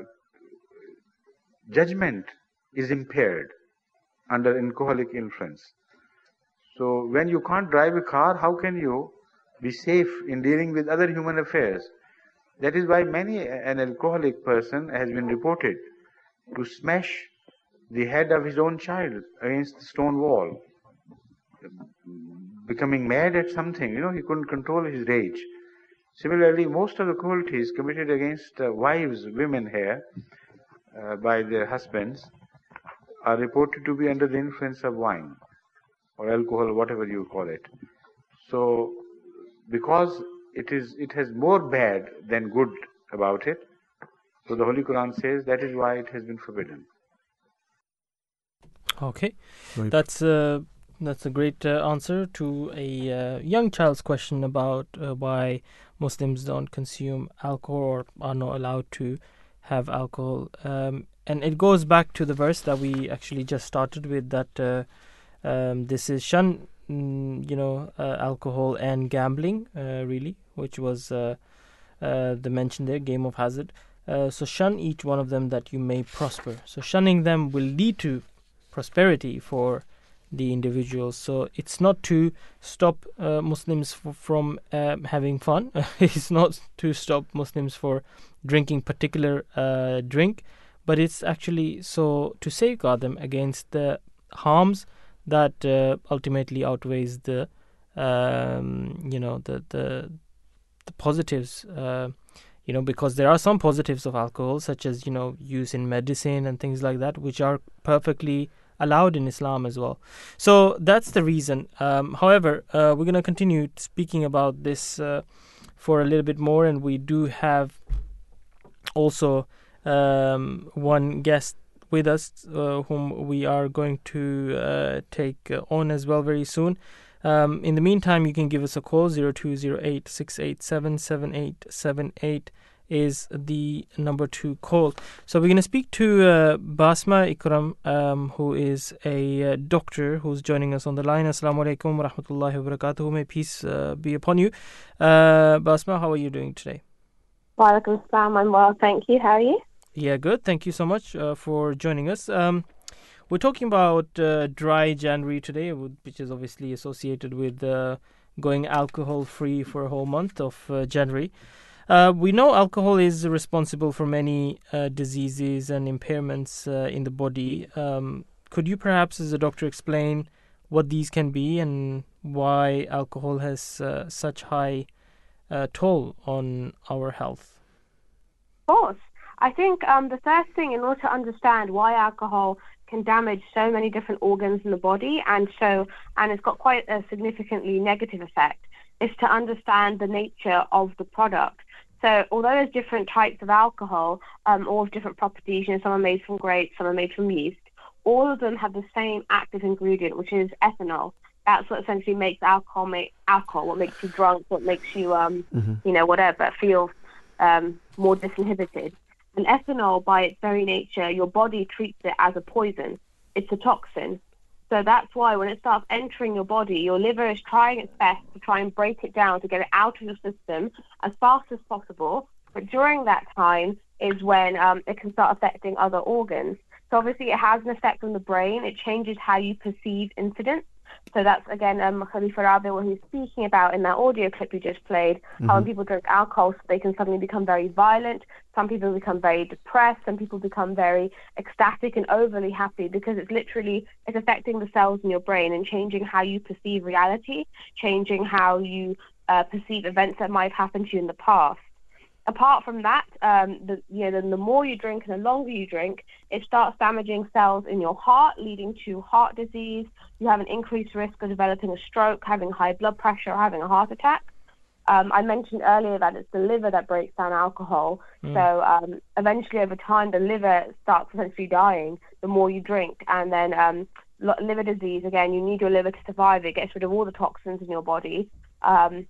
judgment is impaired under alcoholic influence. So when you can't drive a car, how can you be safe in dealing with other human affairs? That is why many an alcoholic person has been reported to smash the head of his own child against the stone wall, becoming mad at something. You know, he couldn't control his rage. Similarly, most of the cruelties committed against uh, wives, women here, uh, by their husbands, are reported to be under the influence of wine or alcohol, whatever you call it. So, because it is, it has more bad than good about it. So the Holy Quran says that is why it has been forbidden. Okay, Right. that's uh, that's a great uh, answer to a uh, young child's question about uh, why Muslims don't consume alcohol or are not allowed to have alcohol. Um, and it goes back to the verse that we actually just started with that uh, um, this is shun, mm, you know, uh, alcohol and gambling, uh, really, which was uh, the mention there, game of hazard. So shun each one of them that you may prosper. So shunning them will lead to prosperity for the individuals. So it's not to stop uh, Muslims f- from um, having fun. it's not to stop Muslims for drinking particular uh, drink, but it's actually so to safeguard them against the harms that uh, ultimately outweighs the um, you know the the the positives. Uh, you know because there are some positives of alcohol such as you know use in medicine and things like that which are perfectly allowed in islam as well so that's the reason um, however uh, we're going to continue speaking about this uh, for a little bit more and we do have also um, one guest with us uh, whom we are going to uh, take uh, on as well very soon um, in the meantime, you can give us a call 0208 687 7878 is the number to call. So we're going to speak to uh, Basma Ikram, um, who is a uh, doctor who's joining us on the line. Assalamu alaikum wa rahmatullahi wa barakatuh. May peace uh, be upon you. Uh, Basma, how are you doing today? Walaikum salam. I'm well, thank you. How are you? Yeah, good. Thank you so much uh, for joining us. Um, we're talking about uh, dry January today, which is obviously associated with uh, going alcohol free for a whole month of uh, January. Uh, we know alcohol is responsible for many uh, diseases and impairments in the body. Um, could you perhaps, as a doctor, explain what these can be and why alcohol has such high toll on our health? Of course. I think um, the first thing, in order to understand why alcohol can damage so many different organs in the body, and so and it's got quite a significantly negative effect, is to understand the nature of the product. So although there's different types of alcohol, um, all of different properties, you know, some are made from grapes, some are made from yeast, all of them have the same active ingredient, which is ethanol. That's what essentially makes alcohol make alcohol. What makes you drunk? What makes you, um, Mm-hmm. you know, whatever, feel um, more disinhibited. And ethanol, by its very nature, your body treats it as a poison. It's a toxin. So that's why when it starts entering your body, your liver is trying its best to try and break it down to get it out of your system as fast as possible. But during that time is when um, it can start affecting other organs. So obviously it has an effect on the brain. It changes how you perceive incidents. So that's again um, Khalifa Rabi, what he's speaking about in that audio clip you just played. How when Mhm. people drink alcohol, they can suddenly become very violent. Some people become very depressed. Some people become very ecstatic and overly happy because it's literally it's affecting the cells in your brain and changing how you perceive reality, changing how you uh, perceive events that might have happened to you in the past apart from that, um, the, you know, the, the more you drink and the longer you drink, it starts damaging cells in your heart, leading to heart disease. You have an increased risk of developing a stroke, having high blood pressure, or having a heart attack. Um, I mentioned earlier that it's the liver that breaks down alcohol. Mm. So um, eventually, over time, the liver starts essentially dying the more you drink, and then um, liver disease. Again, you need your liver to survive. It gets rid of all the toxins in your body. Um,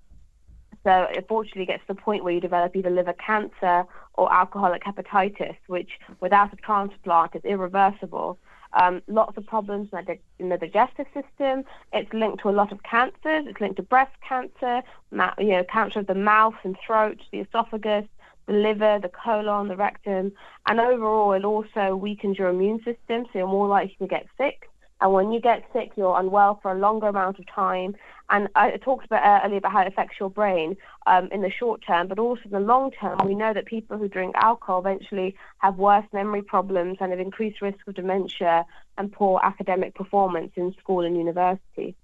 so unfortunately, it gets to the point where you develop either liver cancer or alcoholic hepatitis, which without a transplant is irreversible. Um, lots of problems in the, in the digestive system. It's linked to a lot of cancers. It's linked to breast cancer, ma- you know, cancer of the mouth and throat, the esophagus, the liver, the colon, the rectum, and overall, it also weakens your immune system, so you're more likely to get sick. And when you get sick, you're unwell for a longer amount of time. And I talked about uh, earlier about how it affects your brain um, in the short term, but also in the long term. We know that people who drink alcohol eventually have worse memory problems and have increased risk of dementia and poor academic performance in school and university.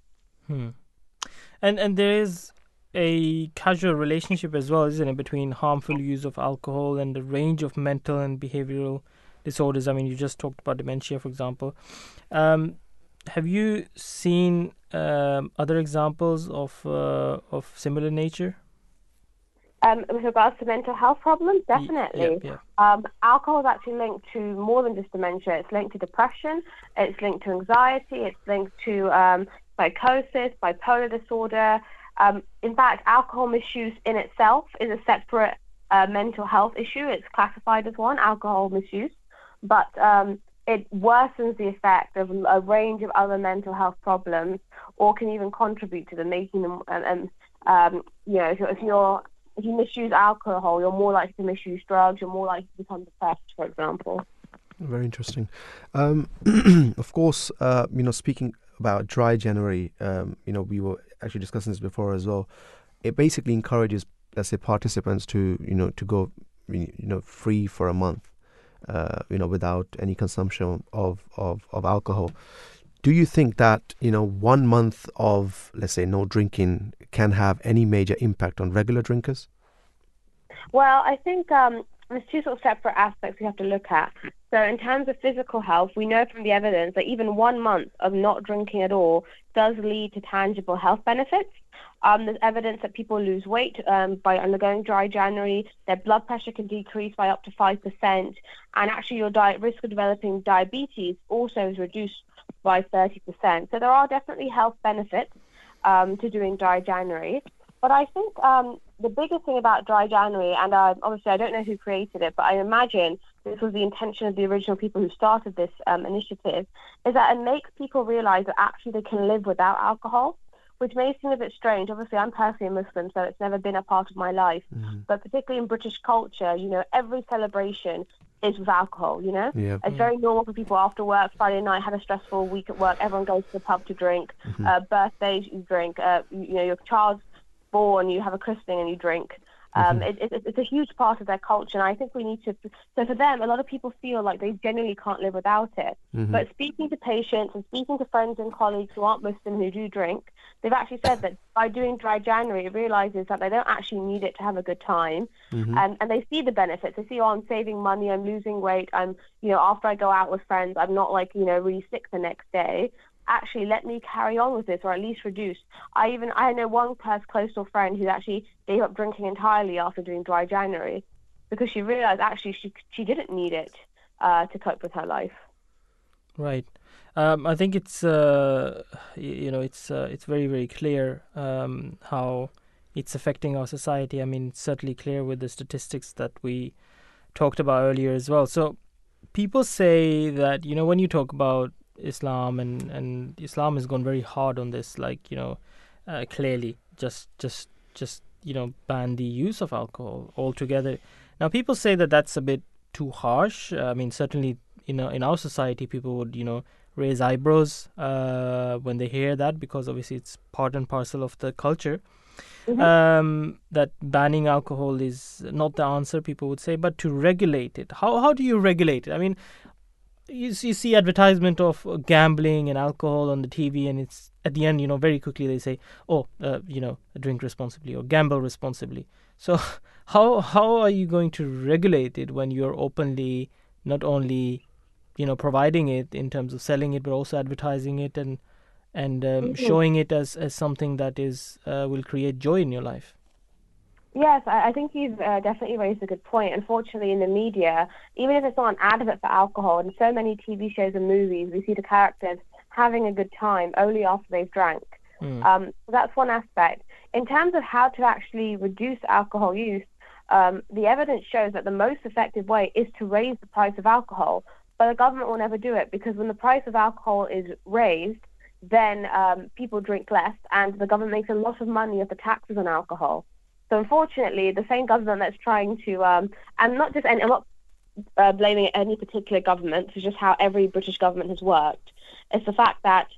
Hmm. And and there is a causal relationship as well, isn't it, between harmful use of alcohol and the range of mental and behavioral disorders. I mean, you just talked about dementia, for example. Um, have you seen um, other examples of uh, of similar nature? Um, with regards to mental health problems, definitely. yeah. Um, alcohol is actually linked to more than just dementia. It's linked to depression. It's linked to anxiety. It's linked to um, psychosis, bipolar disorder. Um, in fact, alcohol misuse in itself is a separate uh, mental health issue. It's classified as one, alcohol misuse, but um, it worsens the effect of a range of other mental health problems, or can even contribute to them, making them. And, and um, you know, if you're, if you're if you misuse alcohol, you're more likely to misuse drugs. You're more likely to become depressed, for example. Very interesting. Um, of course, uh, you know, speaking about dry January, um, you know, we were actually discussing this before as well. It basically encourages, let's say, participants to, you know, to go, you know, free for a month, uh, you know, without any consumption of, of, of alcohol. Do you think that, you know, one month of, let's say, no drinking can have any major impact on regular drinkers? Well, I think um, there's two sort of separate aspects we have to look at. So, in terms of physical health, we know from the evidence that even one month of not drinking at all does lead to tangible health benefits. Um, there's evidence that people lose weight um, by undergoing dry January. Their blood pressure can decrease by up to 5%. And actually, your di- risk of developing diabetes also is reduced by 30%. So, there are definitely health benefits um, to doing dry January. But I think um, the biggest thing about dry January, and uh, obviously I don't know who created it, but I imagine this was the intention of the original people who started this um, initiative, is that it makes people realize that actually they can live without alcohol, which may seem a bit strange. Obviously, I'm personally a Muslim, so it's never been a part of my life. But particularly in British culture, you know, every celebration, is with alcohol. You know, it's very normal for people after work, Friday night, had a stressful week at work. Everyone goes to the pub to drink. Mhm. Uh, birthdays, you drink. Uh, you, you know, your child's born, you have a christening and you drink. Um, Mhm. it, it, it's a huge part of their culture, and I think we need to. So for them, a lot of people feel like they genuinely can't live without it. Mhm. But speaking to patients and speaking to friends and colleagues who aren't Muslim who do drink, they've actually said that by doing dry January, it realizes that they don't actually need it to have a good time, Mhm. and and they see the benefits. They see, oh, I'm saving money, I'm losing weight, I'm, you know, after I go out with friends, I'm not like, you know, really sick the next day. Actually, let me carry on with this, or at least reduce. I even I know one close to friend who actually gave up drinking entirely after doing dry January, because she realized actually she she didn't need it uh, to cope with her life. Right. Um, I think it's uh, you know it's uh, it's very very clear um, how it's affecting our society. I mean, it's certainly clear with the statistics that we talked about earlier as well. So people say that you know when you talk about Islam and and Islam has gone very hard on this, like you know uh, clearly just just just you know ban the use of alcohol altogether. Now people say that that's a bit too harsh. I mean, certainly in our, in our society, people would you know raise eyebrows uh, when they hear that because obviously it's part and parcel of the culture. Um, that banning alcohol is not the answer, people would say, but to regulate it. How how do you regulate it? I mean, you, you see advertisement of uh, gambling and alcohol on the TV, and it's at the end, you know, very quickly they say, "Oh, uh, you know, drink responsibly or gamble responsibly." So, how how are you going to regulate it when you're openly not only, you know, providing it in terms of selling it, but also advertising it and and um, Mhm. showing it as as something that is uh, will create joy in your life? Yes, I, think you've uh, definitely raised a good point. Unfortunately, in the media, even if it's not an advert for alcohol, in so many TV shows and movies, we see the characters having a good time only after they've drank. Um, so that's one aspect. In terms of how to actually reduce alcohol use, um, the evidence shows that the most effective way is to raise the price of alcohol. But the government will never do it because when the price of alcohol is raised, then um, people drink less, and the government makes a lot of money off the taxes on alcohol. So unfortunately, the same government that's trying to, um, and not just any, I'm not uh, blaming any particular government. It's just how every British government has worked. It's the fact that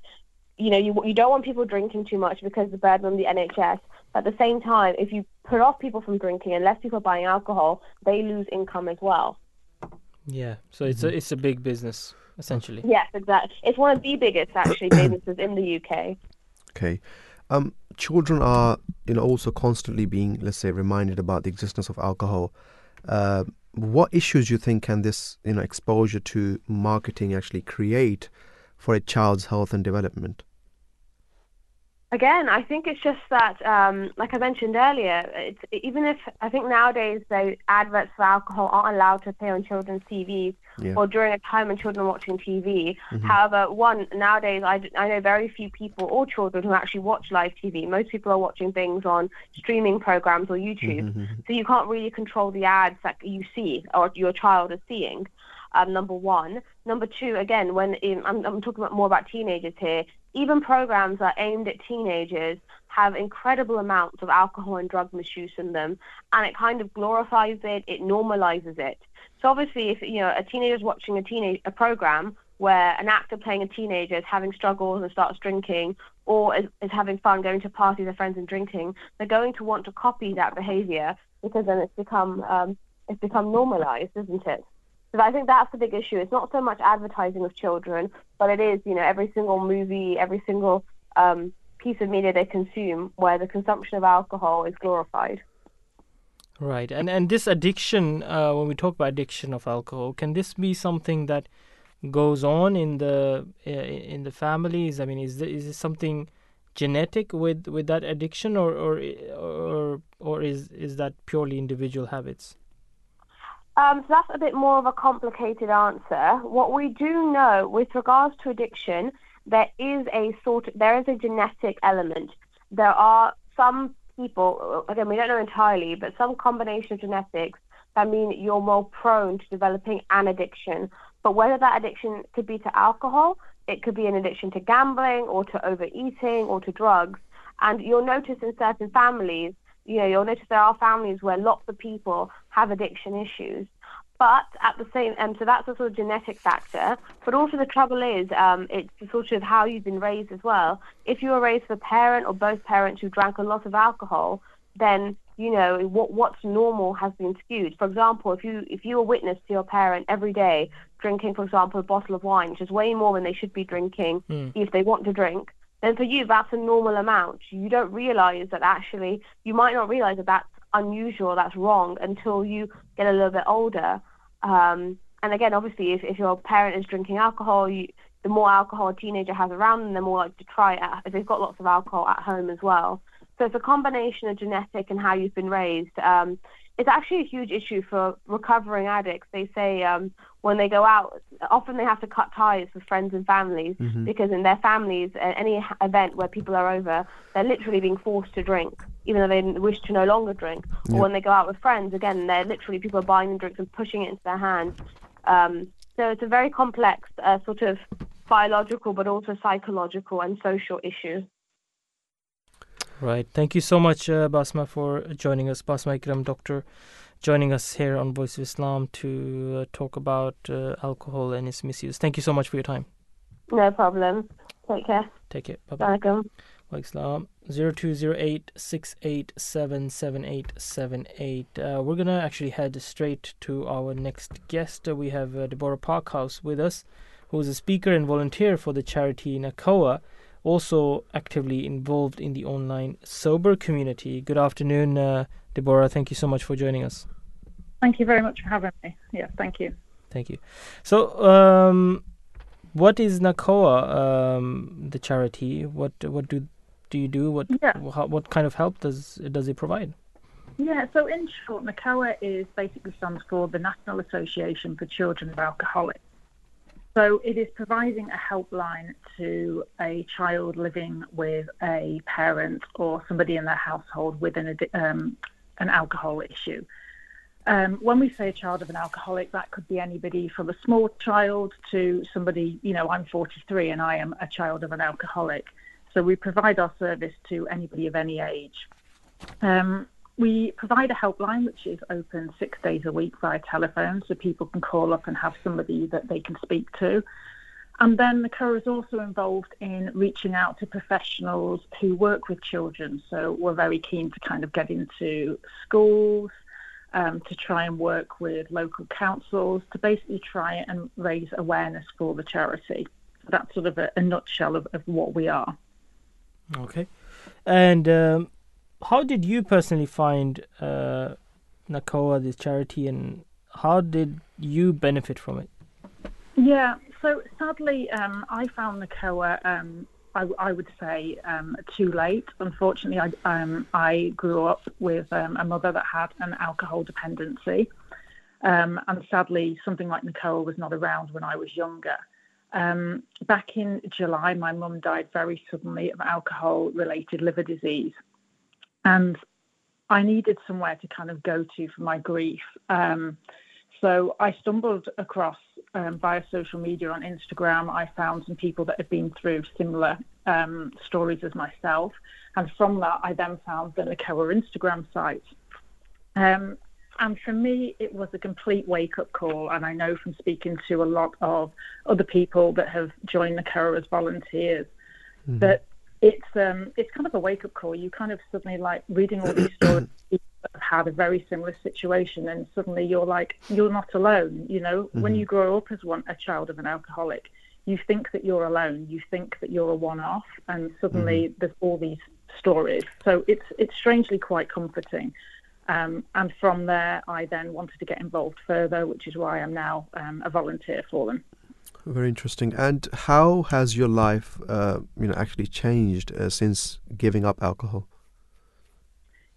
you know you you don't want people drinking too much because the burden on the NHS. But at the same time, if you put off people from drinking and less people are buying alcohol, they lose income as well. Yeah. So it's a it's a big business essentially. Yes, exactly. It's one of the biggest actually businesses in the UK. Okay. Um, children are, you know, also constantly being, let's say, reminded about the existence of alcohol. Uh, what issues do you think can this, you know, exposure to marketing actually create for a child's health and development? Again, I think it's just that, um, like I mentioned earlier, it's, even if I think nowadays the adverts for alcohol aren't allowed to appear on children's TVs Yeah. or during a time when children are watching TV. Mhm. However, one nowadays I, I know very few people or children who actually watch live TV. Most people are watching things on streaming programs or YouTube, so you can't really control the ads that you see or your child is seeing. Um, number one. Number two, again, when in, I'm, I'm talking about more about teenagers here, even programs that are aimed at teenagers have incredible amounts of alcohol and drug misuse in them, and it kind of glorifies it, it normalizes it. So obviously, if you know a teenager's watching a teenage a program where an actor playing a teenager is having struggles and starts drinking, or is, is having fun going to parties with friends and drinking, they're going to want to copy that behavior because then it's become um, it's become normalized, isn't it? So I think that's the big issue. It's not so much advertising of children, but it is, you know, every single movie, every single um, piece of media they consume where the consumption of alcohol is glorified. Right, and and this addiction, uh, when we talk about addiction of alcohol, can this be something that goes on in the uh, in the families? I mean, is there, is it something genetic with with that addiction, or or or or is is that purely individual habits? Um, so that's a bit more of a complicated answer. What we do know with regards to addiction, there is a sort there is a genetic element. There are some people, uh, again, we don't know entirely, but some combination of genetics that mean you're more prone to developing an addiction. But whether that addiction could be to alcohol, it could be an addiction to gambling or to overeating or to drugs. And you'll notice in certain families, you know, you'll notice there are families where lots of people have addiction issues. But at the same, um, so that's a sort of genetic factor. But also the trouble is, um, it's sort of how you've been raised as well. If you were raised with a parent or both parents who drank a lot of alcohol, then you know what what's normal has been skewed. For example, if you if you were witness to your parent every day drinking, for example, a bottle of wine, which is way more than they should be drinking Mm. if they want to drink, then for you that's a normal amount. You don't realize that actually you might not realize that that's unusual, that's wrong until you get a little bit older. Um, and again, obviously, if, if your parent is drinking alcohol, you, the more alcohol a teenager has around them, the more likely to try it if they've got lots of alcohol at home as well. So it's a combination of genetic and how you've been raised. Um, it's actually a huge issue for recovering addicts. They say um, when they go out, often they have to cut ties with friends and families Mhm. because in their families, at any event where people are over, they're literally being forced to drink, even though they wish to no longer drink. Or Yeah. when they go out with friends, again, they're literally people are buying them drinks and pushing it into their hands. Um, so it's a very complex uh, sort of biological, but also psychological and social issue. Right. Thank you so much, uh, Basma, for joining us. Basma Ikram, doctor, joining us here on Voice of Islam to uh, talk about uh, alcohol and its misuse. Thank you so much for your time. No problem. Take care. Take it. Bye bye. Welcome. Islam 0208 6877878. Uh, we're going to actually head straight to our next guest. Uh, we have uh, Deborah Parkhouse with us, who is a speaker and volunteer for the charity NACOA, also actively involved in the online sober community. Good afternoon, uh, Deborah. Thank you so much for joining us. Thank you very much for having me. Yes, thank you. Thank you. So, um, what is NACOA, um, the charity? What what do do you do? What how, what kind of help does does it provide? Yeah, so in short, NACOA is basically stands for the National Association for Children of Alcoholics. So it is providing a helpline to a child living with a parent or somebody in their household with an, um, an alcohol issue. Um, when we say a child of an alcoholic, that could be anybody from a small child to somebody, you know, I'm 43 and I am a child of an alcoholic. So we provide our service to anybody of any age. Um, we provide a helpline which is open six days a week via telephone, so people can call up and have somebody that they can speak to. And then the COA is also involved in reaching out to professionals who work with children. So we're very keen to kind of get into schools, um, to try and work with local councils, to basically try and raise awareness for the charity. That's sort of a, a nutshell of, of what we are. Okay. And um, how did you personally find uh, NACOA, this charity, and how did you benefit from it? Yeah, so sadly, um, I found NACOA. Um, I, I would say, um, too late. Unfortunately, I, um, I grew up with um, a mother that had an alcohol dependency. Um, and sadly, something like NACOA was not around when I was younger. Um, back in July, my mum died very suddenly of alcohol related liver disease. And I needed somewhere to kind of go to for my grief. Um, so I stumbled across um, via social media on Instagram. I found some people that had been through similar um, stories as myself, and from that, I then found the NACOA Instagram site. Um, and for me, it was a complete wake-up call. And I know from speaking to a lot of other people that have joined the NACOA as volunteers that it's um, it's kind of a wake-up call. You kind of suddenly like reading all these stories that have had a very similar situation, and suddenly you're like you're not alone. You know, when Mhm. you grow up as one a child of an alcoholic, you think that you're alone. You think that you're a one-off, and suddenly there's all these stories. So it's it's strangely quite comforting. Um, and from there, I then wanted to get involved further, which is why I'm now um, a volunteer for them. Very interesting. And how has your life, uh, you know, actually changed uh, since giving up alcohol?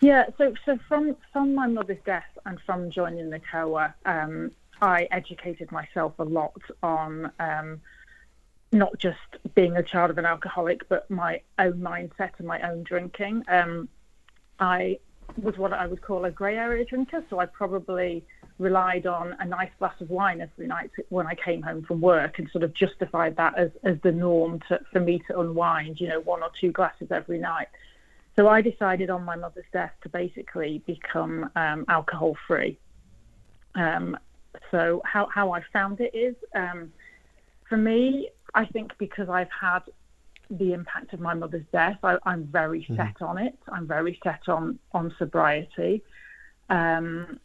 Yeah, so so from from my mother's death and from joining the COA, um, I educated myself a lot on um, not just being a child of an alcoholic, but my own mindset and my own drinking. Um, I was what I would call a grey area drinker, so I probably relied on a nice glass of wine every night when I came home from work and sort of justified that as, as the norm to, for me to unwind, you know, one or two glasses every night. So I decided on my mother's death to basically become um, alcohol free. Um, so how how I found it is, um, for me, I think because I've had the impact of my mother's death, I, I'm very Mhm. set on it. I'm very set on on sobriety. Um,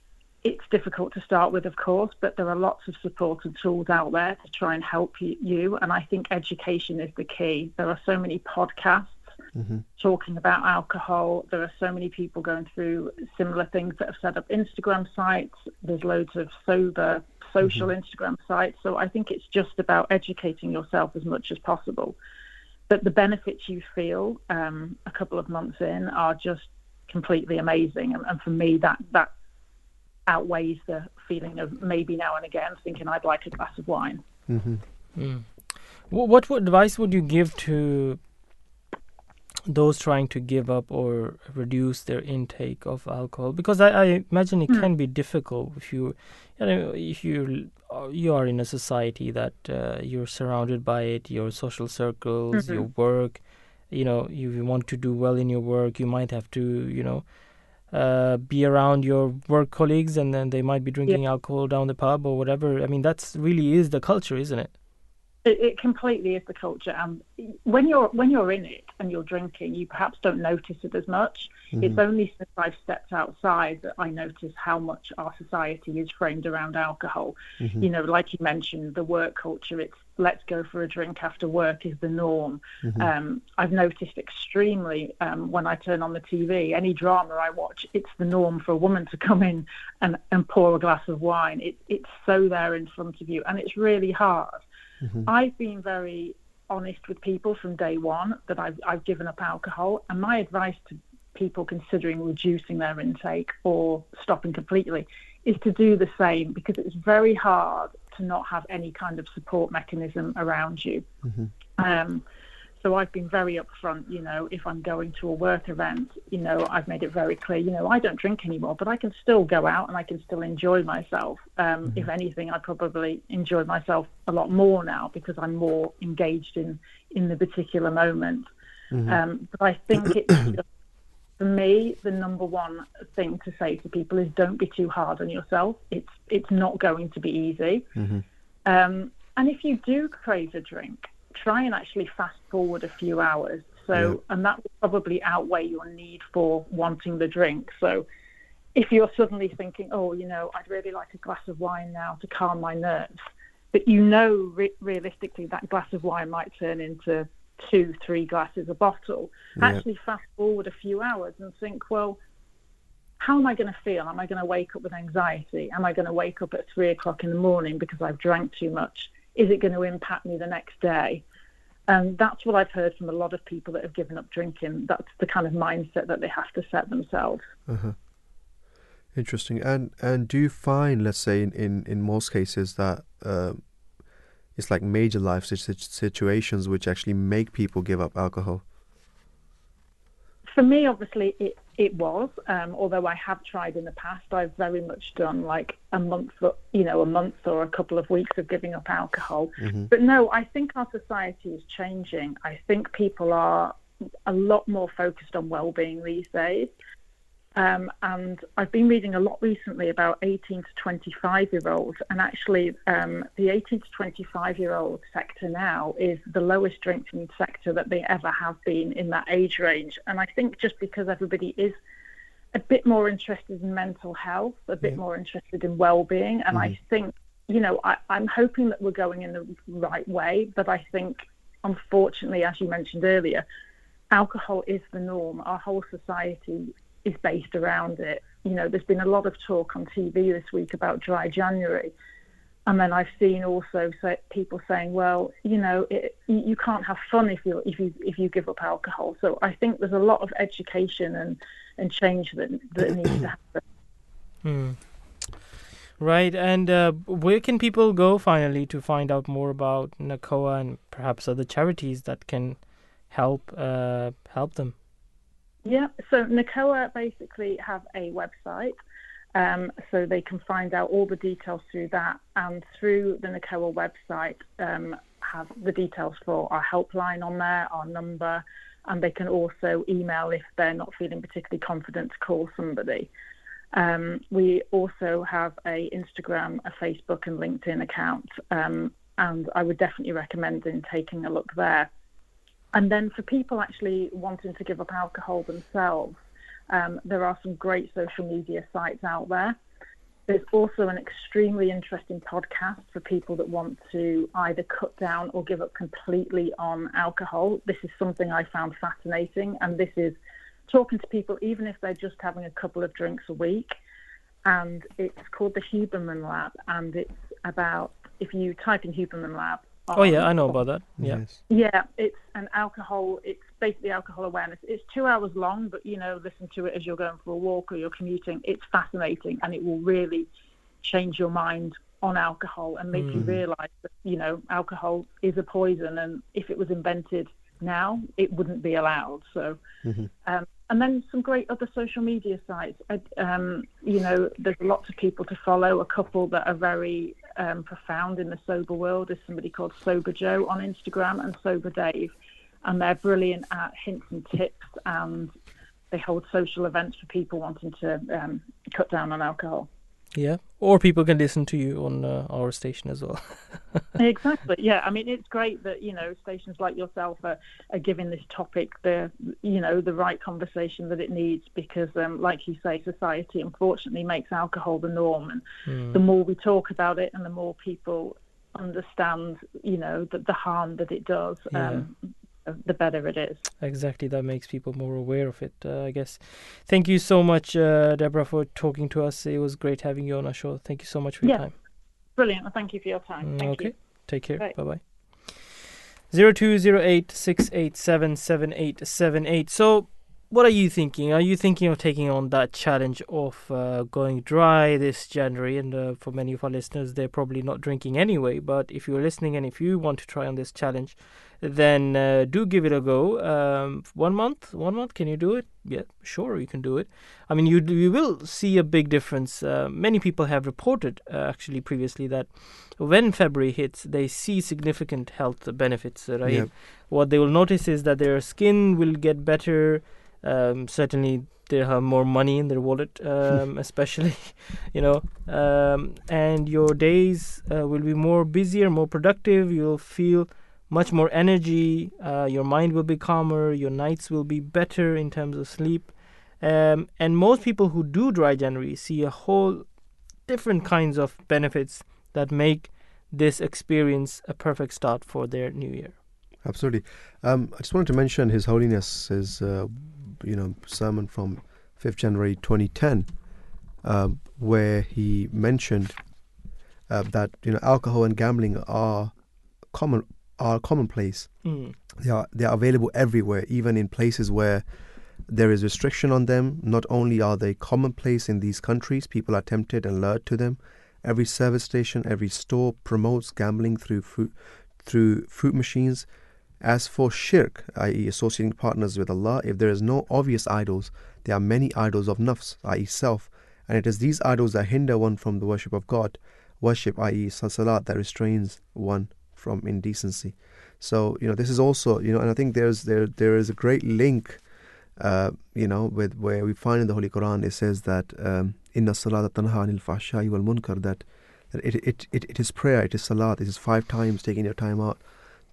it's difficult to start with, of course, but there are lots of support and tools out there to try and help you. And I think education is the key. There are so many podcasts Mm-hmm. talking about alcohol. There are so many people going through similar things that have set up Instagram sites. There's loads of sober social Instagram sites. So I think it's just about educating yourself as much as possible. But the benefits you feel um, a couple of months in are just completely amazing. And, and for me, that that outweighs the feeling of maybe now and again thinking I'd like a glass of wine. Mm-hmm. Mm. Wh- What would- advice would you give to those trying to give up or reduce their intake of alcohol? Because I, I imagine it Hmm. can be difficult if you, you know, if you you are in a society that uh, you're surrounded by it, your social circles, Mhm. your work. You know, you, you want to do well in your work, you might have to, you know, uh, be around your work colleagues, and then they might be drinking alcohol down the pub or whatever. I mean, that's really is the culture, isn't it? It, it completely is the culture, and when you're when you're in it and you're drinking, you perhaps don't notice it as much. It's Mhm. only since I've stepped outside that I notice how much our society is framed around alcohol. Mhm. You know, like you mentioned, the work culture. It's let's go for a drink after work is the norm. Mhm. Um, I've noticed extremely um, when I turn on the TV, any drama I watch, it's the norm for a woman to come in and, and pour a glass of wine. It, it's so there in front of you, and it's really hard. I've been very honest with people from day one that I've, I've given up alcohol, and my advice to people considering reducing their intake or stopping completely is to do the same because it's very hard to not have any kind of support mechanism around you. Um, so I've been very upfront, you know, if I'm going to a work event, you know, I've made it very clear, you know, I don't drink anymore, but I can still go out and I can still enjoy myself. Um, If anything, I probably enjoy myself a lot more now because I'm more engaged in, in the particular moment. Mhm. Um, but I think it's for me, the number one thing to say to people is don't be too hard on yourself. It's it's not going to be easy. Mm-hmm. Um, and if you do crave a drink, try and actually fast forward a few hours. So, Yeah. and that will probably outweigh your need for wanting the drink. So, if you're suddenly thinking, oh, you know, I'd really like a glass of wine now to calm my nerves, but you know re- realistically that glass of wine might turn into two, three glasses a bottle, Yeah. actually fast forward a few hours and think, well, how am I going to feel? Am I going to wake up with anxiety? Am I going to wake up at three o'clock in the morning because I've drank too much? Is it going to impact me the next day? And that's what I've heard from a lot of people that have given up drinking. That's the kind of mindset that they have to set themselves. Uh-huh. Interesting. And and do you find, let's say, in in, in most cases that um, it's like major life situations which actually make people give up alcohol? For me, obviously, it it was. Um, although I have tried in the past, I've very much done like a month, or- you know, a month or a couple of weeks of giving up alcohol. Mhm. But no, I think our society is changing. I think people are a lot more focused on well-being these days. Um, and I've been reading a lot recently about 18 to 25 year olds, and actually, um, the 18 to 25 year old sector now is the lowest drinking sector that they ever have been in that age range. And I think just because everybody is a bit more interested in mental health, a bit more interested in well being, and I think, you know, I, I'm hoping that we're going in the right way, but I think, unfortunately, as you mentioned earlier, alcohol is the norm. Our whole society is based around it. You know, there's been a lot of talk on TV this week about dry January. And then I've seen also say, people saying, well, you know, it, you can't have fun if you if you if you give up alcohol. So I think there's a lot of education and, and change that that needs to happen. Hmm. Right, and uh, where can people go finally to find out more about NACOA and perhaps other charities that can help uh, help them? Yeah, so NACOA basically have a website, um, so they can find out all the details through that, and through the NACOA website um, have the details for our helpline on there, our number, and they can also email if they're not feeling particularly confident to call somebody. Um, we also have a Instagram, a Facebook, and LinkedIn account, um, and I would definitely recommend in taking a look there. And then for people actually wanting to give up alcohol themselves, um, there are some great social media sites out there. There's also an extremely interesting podcast for people that want to either cut down or give up completely on alcohol. This is something I found fascinating, and this is talking to people even if they're just having a couple of drinks a week. And it's called the Huberman Lab, and it's about if you type in Huberman Lab. Oh yeah, I know about that. Yeah. yeah, it's an alcohol. It's basically alcohol awareness. It's two hours long, but you know, listen to it as you're going for a walk or you're commuting. It's fascinating, and it will really change your mind on alcohol and make you Mhm. realise that you know alcohol is a poison, and if it was invented now, it wouldn't be allowed. So. Um, and then some great other social media sites. Um, you know, there's lots of people to follow. A couple that are very um, profound in the sober world is somebody called Sober Joe on Instagram and Sober Dave, and they're brilliant at hints and tips, and they hold social events for people wanting to um, cut down on alcohol. Yeah. Or people can listen to you on uh, our station as well. exactly. Yeah. I mean, it's great that you know stations like yourself are, are giving this topic the you know the right conversation that it needs because, um, like you say, society unfortunately makes alcohol the norm, and Mm. the more we talk about it, and the more people understand, you know, the, the harm that it does, um, the better it is. Exactly, that makes people more aware of it, uh, I guess. Thank you so much, uh, Deborah, for talking to us. It was great having you on our show. Thank you so much for your Yeah. time. Brilliant. Well, thank you for your time. Mm, Thank okay, you. take care. Bye. Bye bye. Zero two zero eight six eight seven seven eight seven eight. So, what are you thinking? Are you thinking of taking on that challenge of uh, going dry this January? And uh, for many of our listeners, they're probably not drinking anyway. But if you're listening and if you want to try on this challenge, then uh, do give it a go. Um, one month, one month, can you do it? Yeah, sure, you can do it. I mean, you you will see a big difference. Uh, many people have reported uh, actually previously that when February hits, they see significant health benefits. Right? Yep. What they will notice is that their skin will get better. Um, certainly, they have more money in their wallet, um, especially, you know, um, and your days uh, will be more busier, more productive. You'll feel much more energy. Uh, your mind will be calmer. Your nights will be better in terms of sleep. Um, and most people who do dry January see a whole different kinds of benefits that make this experience a perfect start for their new year. Absolutely. Um, I just wanted to mention His Holiness's, uh, you know, sermon from 5th January 2010, uh, where he mentioned uh, that you know alcohol and gambling are common are commonplace. Mm. They are they are available everywhere, even in places where there is restriction on them. Not only are they commonplace in these countries, people are tempted and lured to them. Every service station, every store promotes gambling through fruit, through fruit machines. As for shirk, i.e., associating partners with Allah, if there is no obvious idols, there are many idols of nafs, i.e., self, and it is these idols that hinder one from the worship of God, worship, i.e., salat, that restrains one from indecency. So you know this is also you know, and I think there's there there is a great link, uh, you know, with where we find in the Holy Quran it says that um, inna salata tanha anil fahsha'i wal munkar that that it, it, it, it is prayer, it is salat, it is five times taking your time out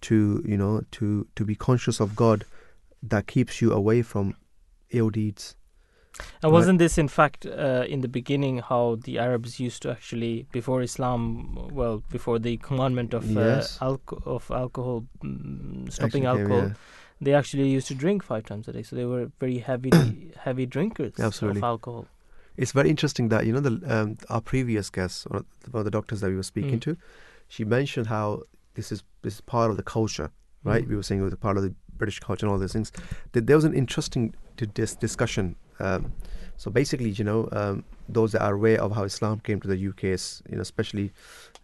to you know to to be conscious of God that keeps you away from ill deeds. And wasn't this, in fact, uh, in the beginning, how the Arabs used to actually, before Islam, well, before the commandment of Yes. uh, alco- of alcohol, mm, stopping Actually alcohol, yeah. they actually used to drink five times a day. So they were very heavy, heavy drinkers Absolutely. of alcohol. It's very interesting that you know the um, our previous guest, one of the- one of the doctors that we were speaking Mm. to, she mentioned how this is this is part of the culture, right? Mm. We were saying it was a part of the British culture and all those things. That there was an interesting dis- discussion. Um, so basically, you know, um, those that are aware of how Islam came to the UK, is, you know, especially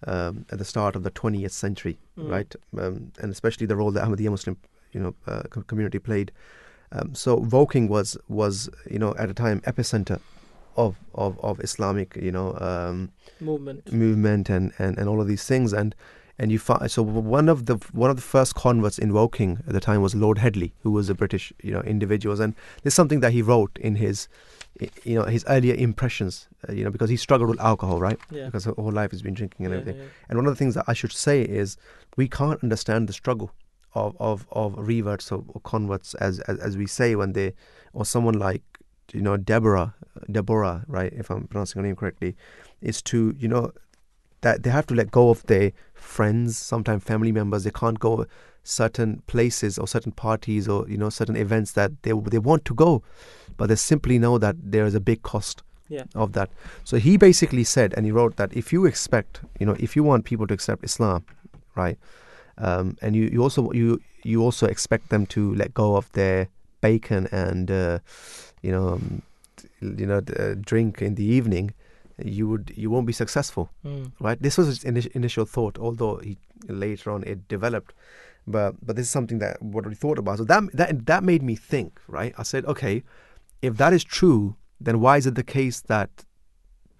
um, at the start of the 20th century, Mm. right, um, and especially the role that Ahmadiyya Muslim, you know, uh, co- community played. Um, so Woking was was you know at a time epicenter of of, of Islamic you know um, Movement. movement and, and, and all of these things and and you find so one of the one of the first converts in Woking at the time was Lord Headley who was a British you know individual and there's something that he wrote in his you know his earlier impressions. Uh, you know because he struggled with alcohol, right? Yeah. Because his whole life he's been drinking and Yeah, everything. yeah. And one of the things that I should say is we can't understand the struggle of of, of reverts or, or converts as, as as we say when they or someone like you know Deborah Deborah right if I'm pronouncing her name correctly is to you know that they have to let go of their friends sometimes family members they can't go certain places or certain parties or you know certain events that they they want to go but they simply know that there is a big cost Yeah. of that so he basically said and he wrote that if you expect you know if you want people to accept islam right um, and you, you also you you also expect them to let go of their bacon and uh, you know um, you know uh, drink in the evening you would you won't be successful Mm. right? This was his initial, initial thought although he later on it developed. But but this is something that what we thought about. So that that that made me think right? I said okay if that is true then why is it the case that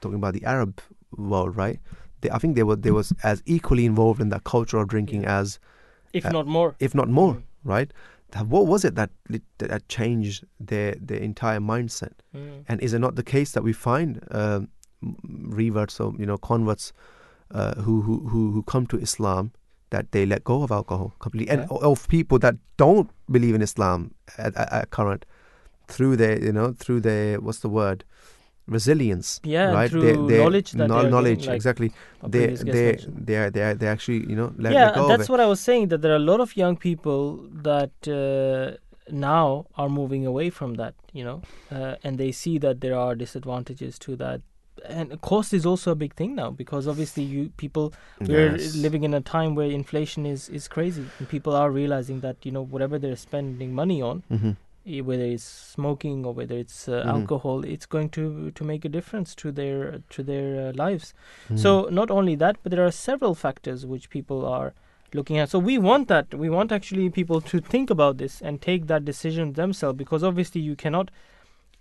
talking about the arab world right? They, i think they were they was as equally involved in that culture of drinking as If uh, not more. if not more right? What was it that that changed their their entire mindset? Mm. and is it not the case that we find um, reverts or you know converts uh, who, who who who come to Islam that they let go of alcohol completely, and of people that don't believe in Islam at, at, at current through their you know through their what's the word? Resilience Yeah, right? through knowledge that kno- they are knowledge getting, like exactly. they they they are they are they actually you know let, yeah, let go that's of it. what I was saying. That there are a lot of young people that uh, now are moving away from that, you know, uh, and they see that there are disadvantages to that. And cost is also a big thing now because obviously you people we're Yes. living in a time where inflation is is crazy and people are realizing that you know whatever they're spending money on, Mhm. eh, whether it's smoking or whether it's uh, Mhm. alcohol, it's going to to make a difference to their to their uh, lives. Mhm. So not only that, but there are several factors which people are looking at. So we want that. We want actually people to think about this and take that decision themselves because obviously you cannot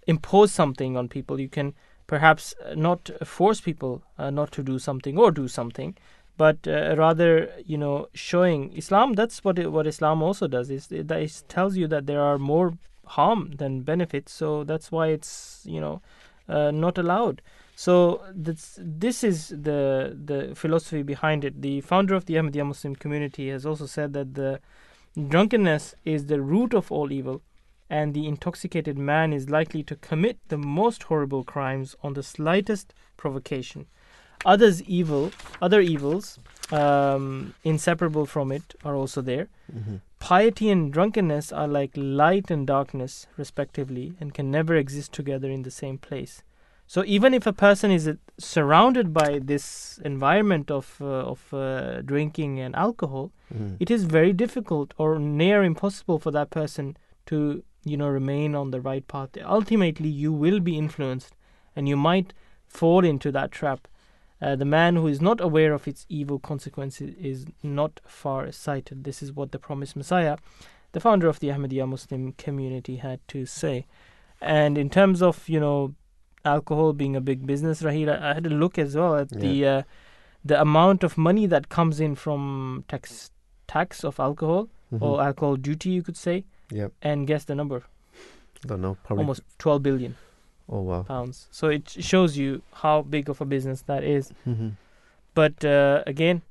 impose something on people. You can perhaps uh, not force people uh, not to do something or do something, but uh, rather you know showing Islam. That's what it, what Islam also does. Is it, it tells you that there are more harm than benefits. So that's why it's you know uh, not allowed. So this this is the the philosophy behind it. The founder of the Ahmadiyya Muslim community has also said that the drunkenness is the root of all evil, and the intoxicated man is likely to commit the most horrible crimes on the slightest provocation. Others evil, other evils, um, inseparable from it, are also there. Mhm. Piety and drunkenness are like light and darkness, respectively, and can never exist together in the same place. So even if a person is uh, surrounded by this environment of uh, of uh, drinking and alcohol, Mhm. it is very difficult or near impossible for that person to you know remain on the right path. Ultimately, you will be influenced, and you might fall into that trap. Uh, the man who is not aware of its evil consequences is not far sighted. This is what the promised Messiah, the founder of the Ahmadiyya Muslim community, had to say. And in terms of you know alcohol being a big business, Raheel, I I had a look as well at the uh, the amount of money that comes in from tax tax of alcohol or Mhm. alcohol duty, you could say. Yep. And guess the number? don't know probably Almost 12 billion oh wow pounds. So it shows you how big of a business that is. Mhm. But uh, again,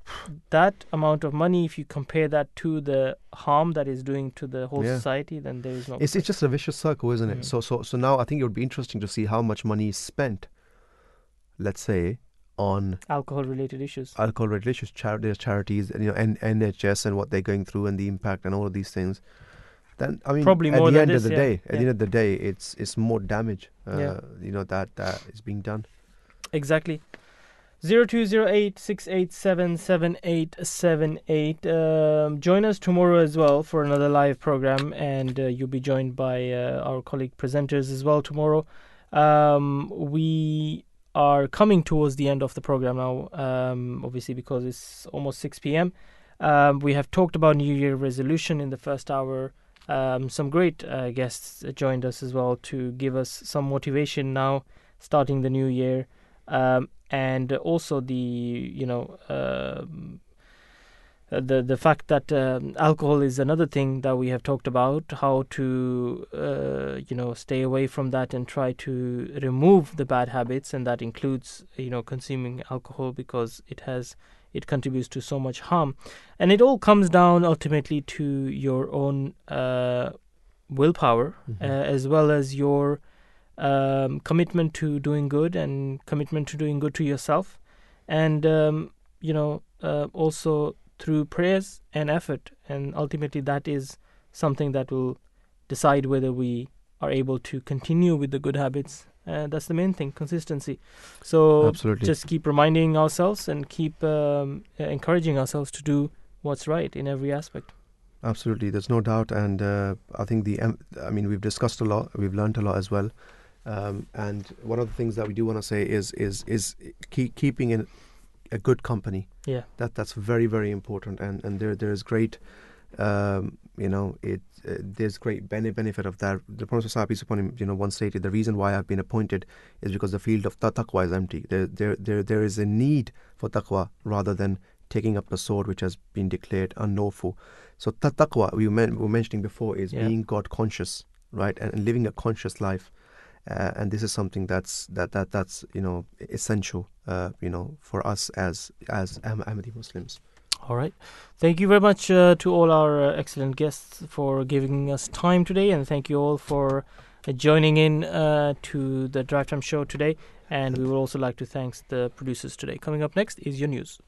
that amount of money, if you compare that to the harm that is doing to the whole Yeah. society, then there is no. It's it's just a vicious circle, isn't it? Mm. So so so now I think it would be interesting to see how much money is spent, let's say, on alcohol-related issues. alcohol related issues, char- charities, and, you know, and NHS and what they're going through and the impact and all of these things. Then I mean, Probably at the end this, of the yeah, day, at yeah. the end of the day, it's it's more damage. Uh, Yeah. You know that that is being done. Exactly. Zero two zero eight six eight seven seven eight seven eight. Um, join us tomorrow as well for another live program, and uh, you'll be joined by uh, our colleague presenters as well tomorrow. Um, we are coming towards the end of the program now, um, obviously because it's almost six p.m. Um, we have talked about New Year resolution in the first hour. Um, some great uh, guests joined us as well to give us some motivation now, starting the new year. Um, and also the you know um, uh, the the fact that um, alcohol is another thing that we have talked about how to uh, you know stay away from that and try to remove the bad habits. And that includes you know consuming alcohol because it has it contributes to so much harm. And it all comes down ultimately to your own uh, willpower Mhm. uh, as well as your um, commitment to doing good and commitment to doing good to yourself. And um, you know uh, also through prayers and effort. And ultimately that is something that will decide whether we are able to continue with the good habits uh, that's the main thing consistency so Absolutely. just keep reminding ourselves and keep um, uh, encouraging ourselves to do what's right in every aspect Absolutely, there's no doubt, and uh, I think the em- I mean we've discussed a lot, we've learned a lot as well, um, and one of the things that we do want to say is is is keep keeping in a good company. Yeah. that that's very very important, and and there there is great, um, you know, it uh, there's great benefit of that. The Prophet Sallallahu him, you know, once stated the reason why I've been appointed is because the field of ta- taqwa is empty. There there there there is a need for taqwa rather than taking up the sword which has been declared unlawful. So ta- taqwa we, men- we were mentioning before is Yeah. being God conscious, right, and, and living a conscious life. Uh, and this is something that's that that that's you know essential, uh, you know, for us as as Ahm- Ahmadi Muslims. All right. Thank you very much uh, to all our uh, excellent guests for giving us time today, and thank you all for uh, joining in uh, to the Drive Time Show today. And we would also like to thank the producers today. Coming up next is your news.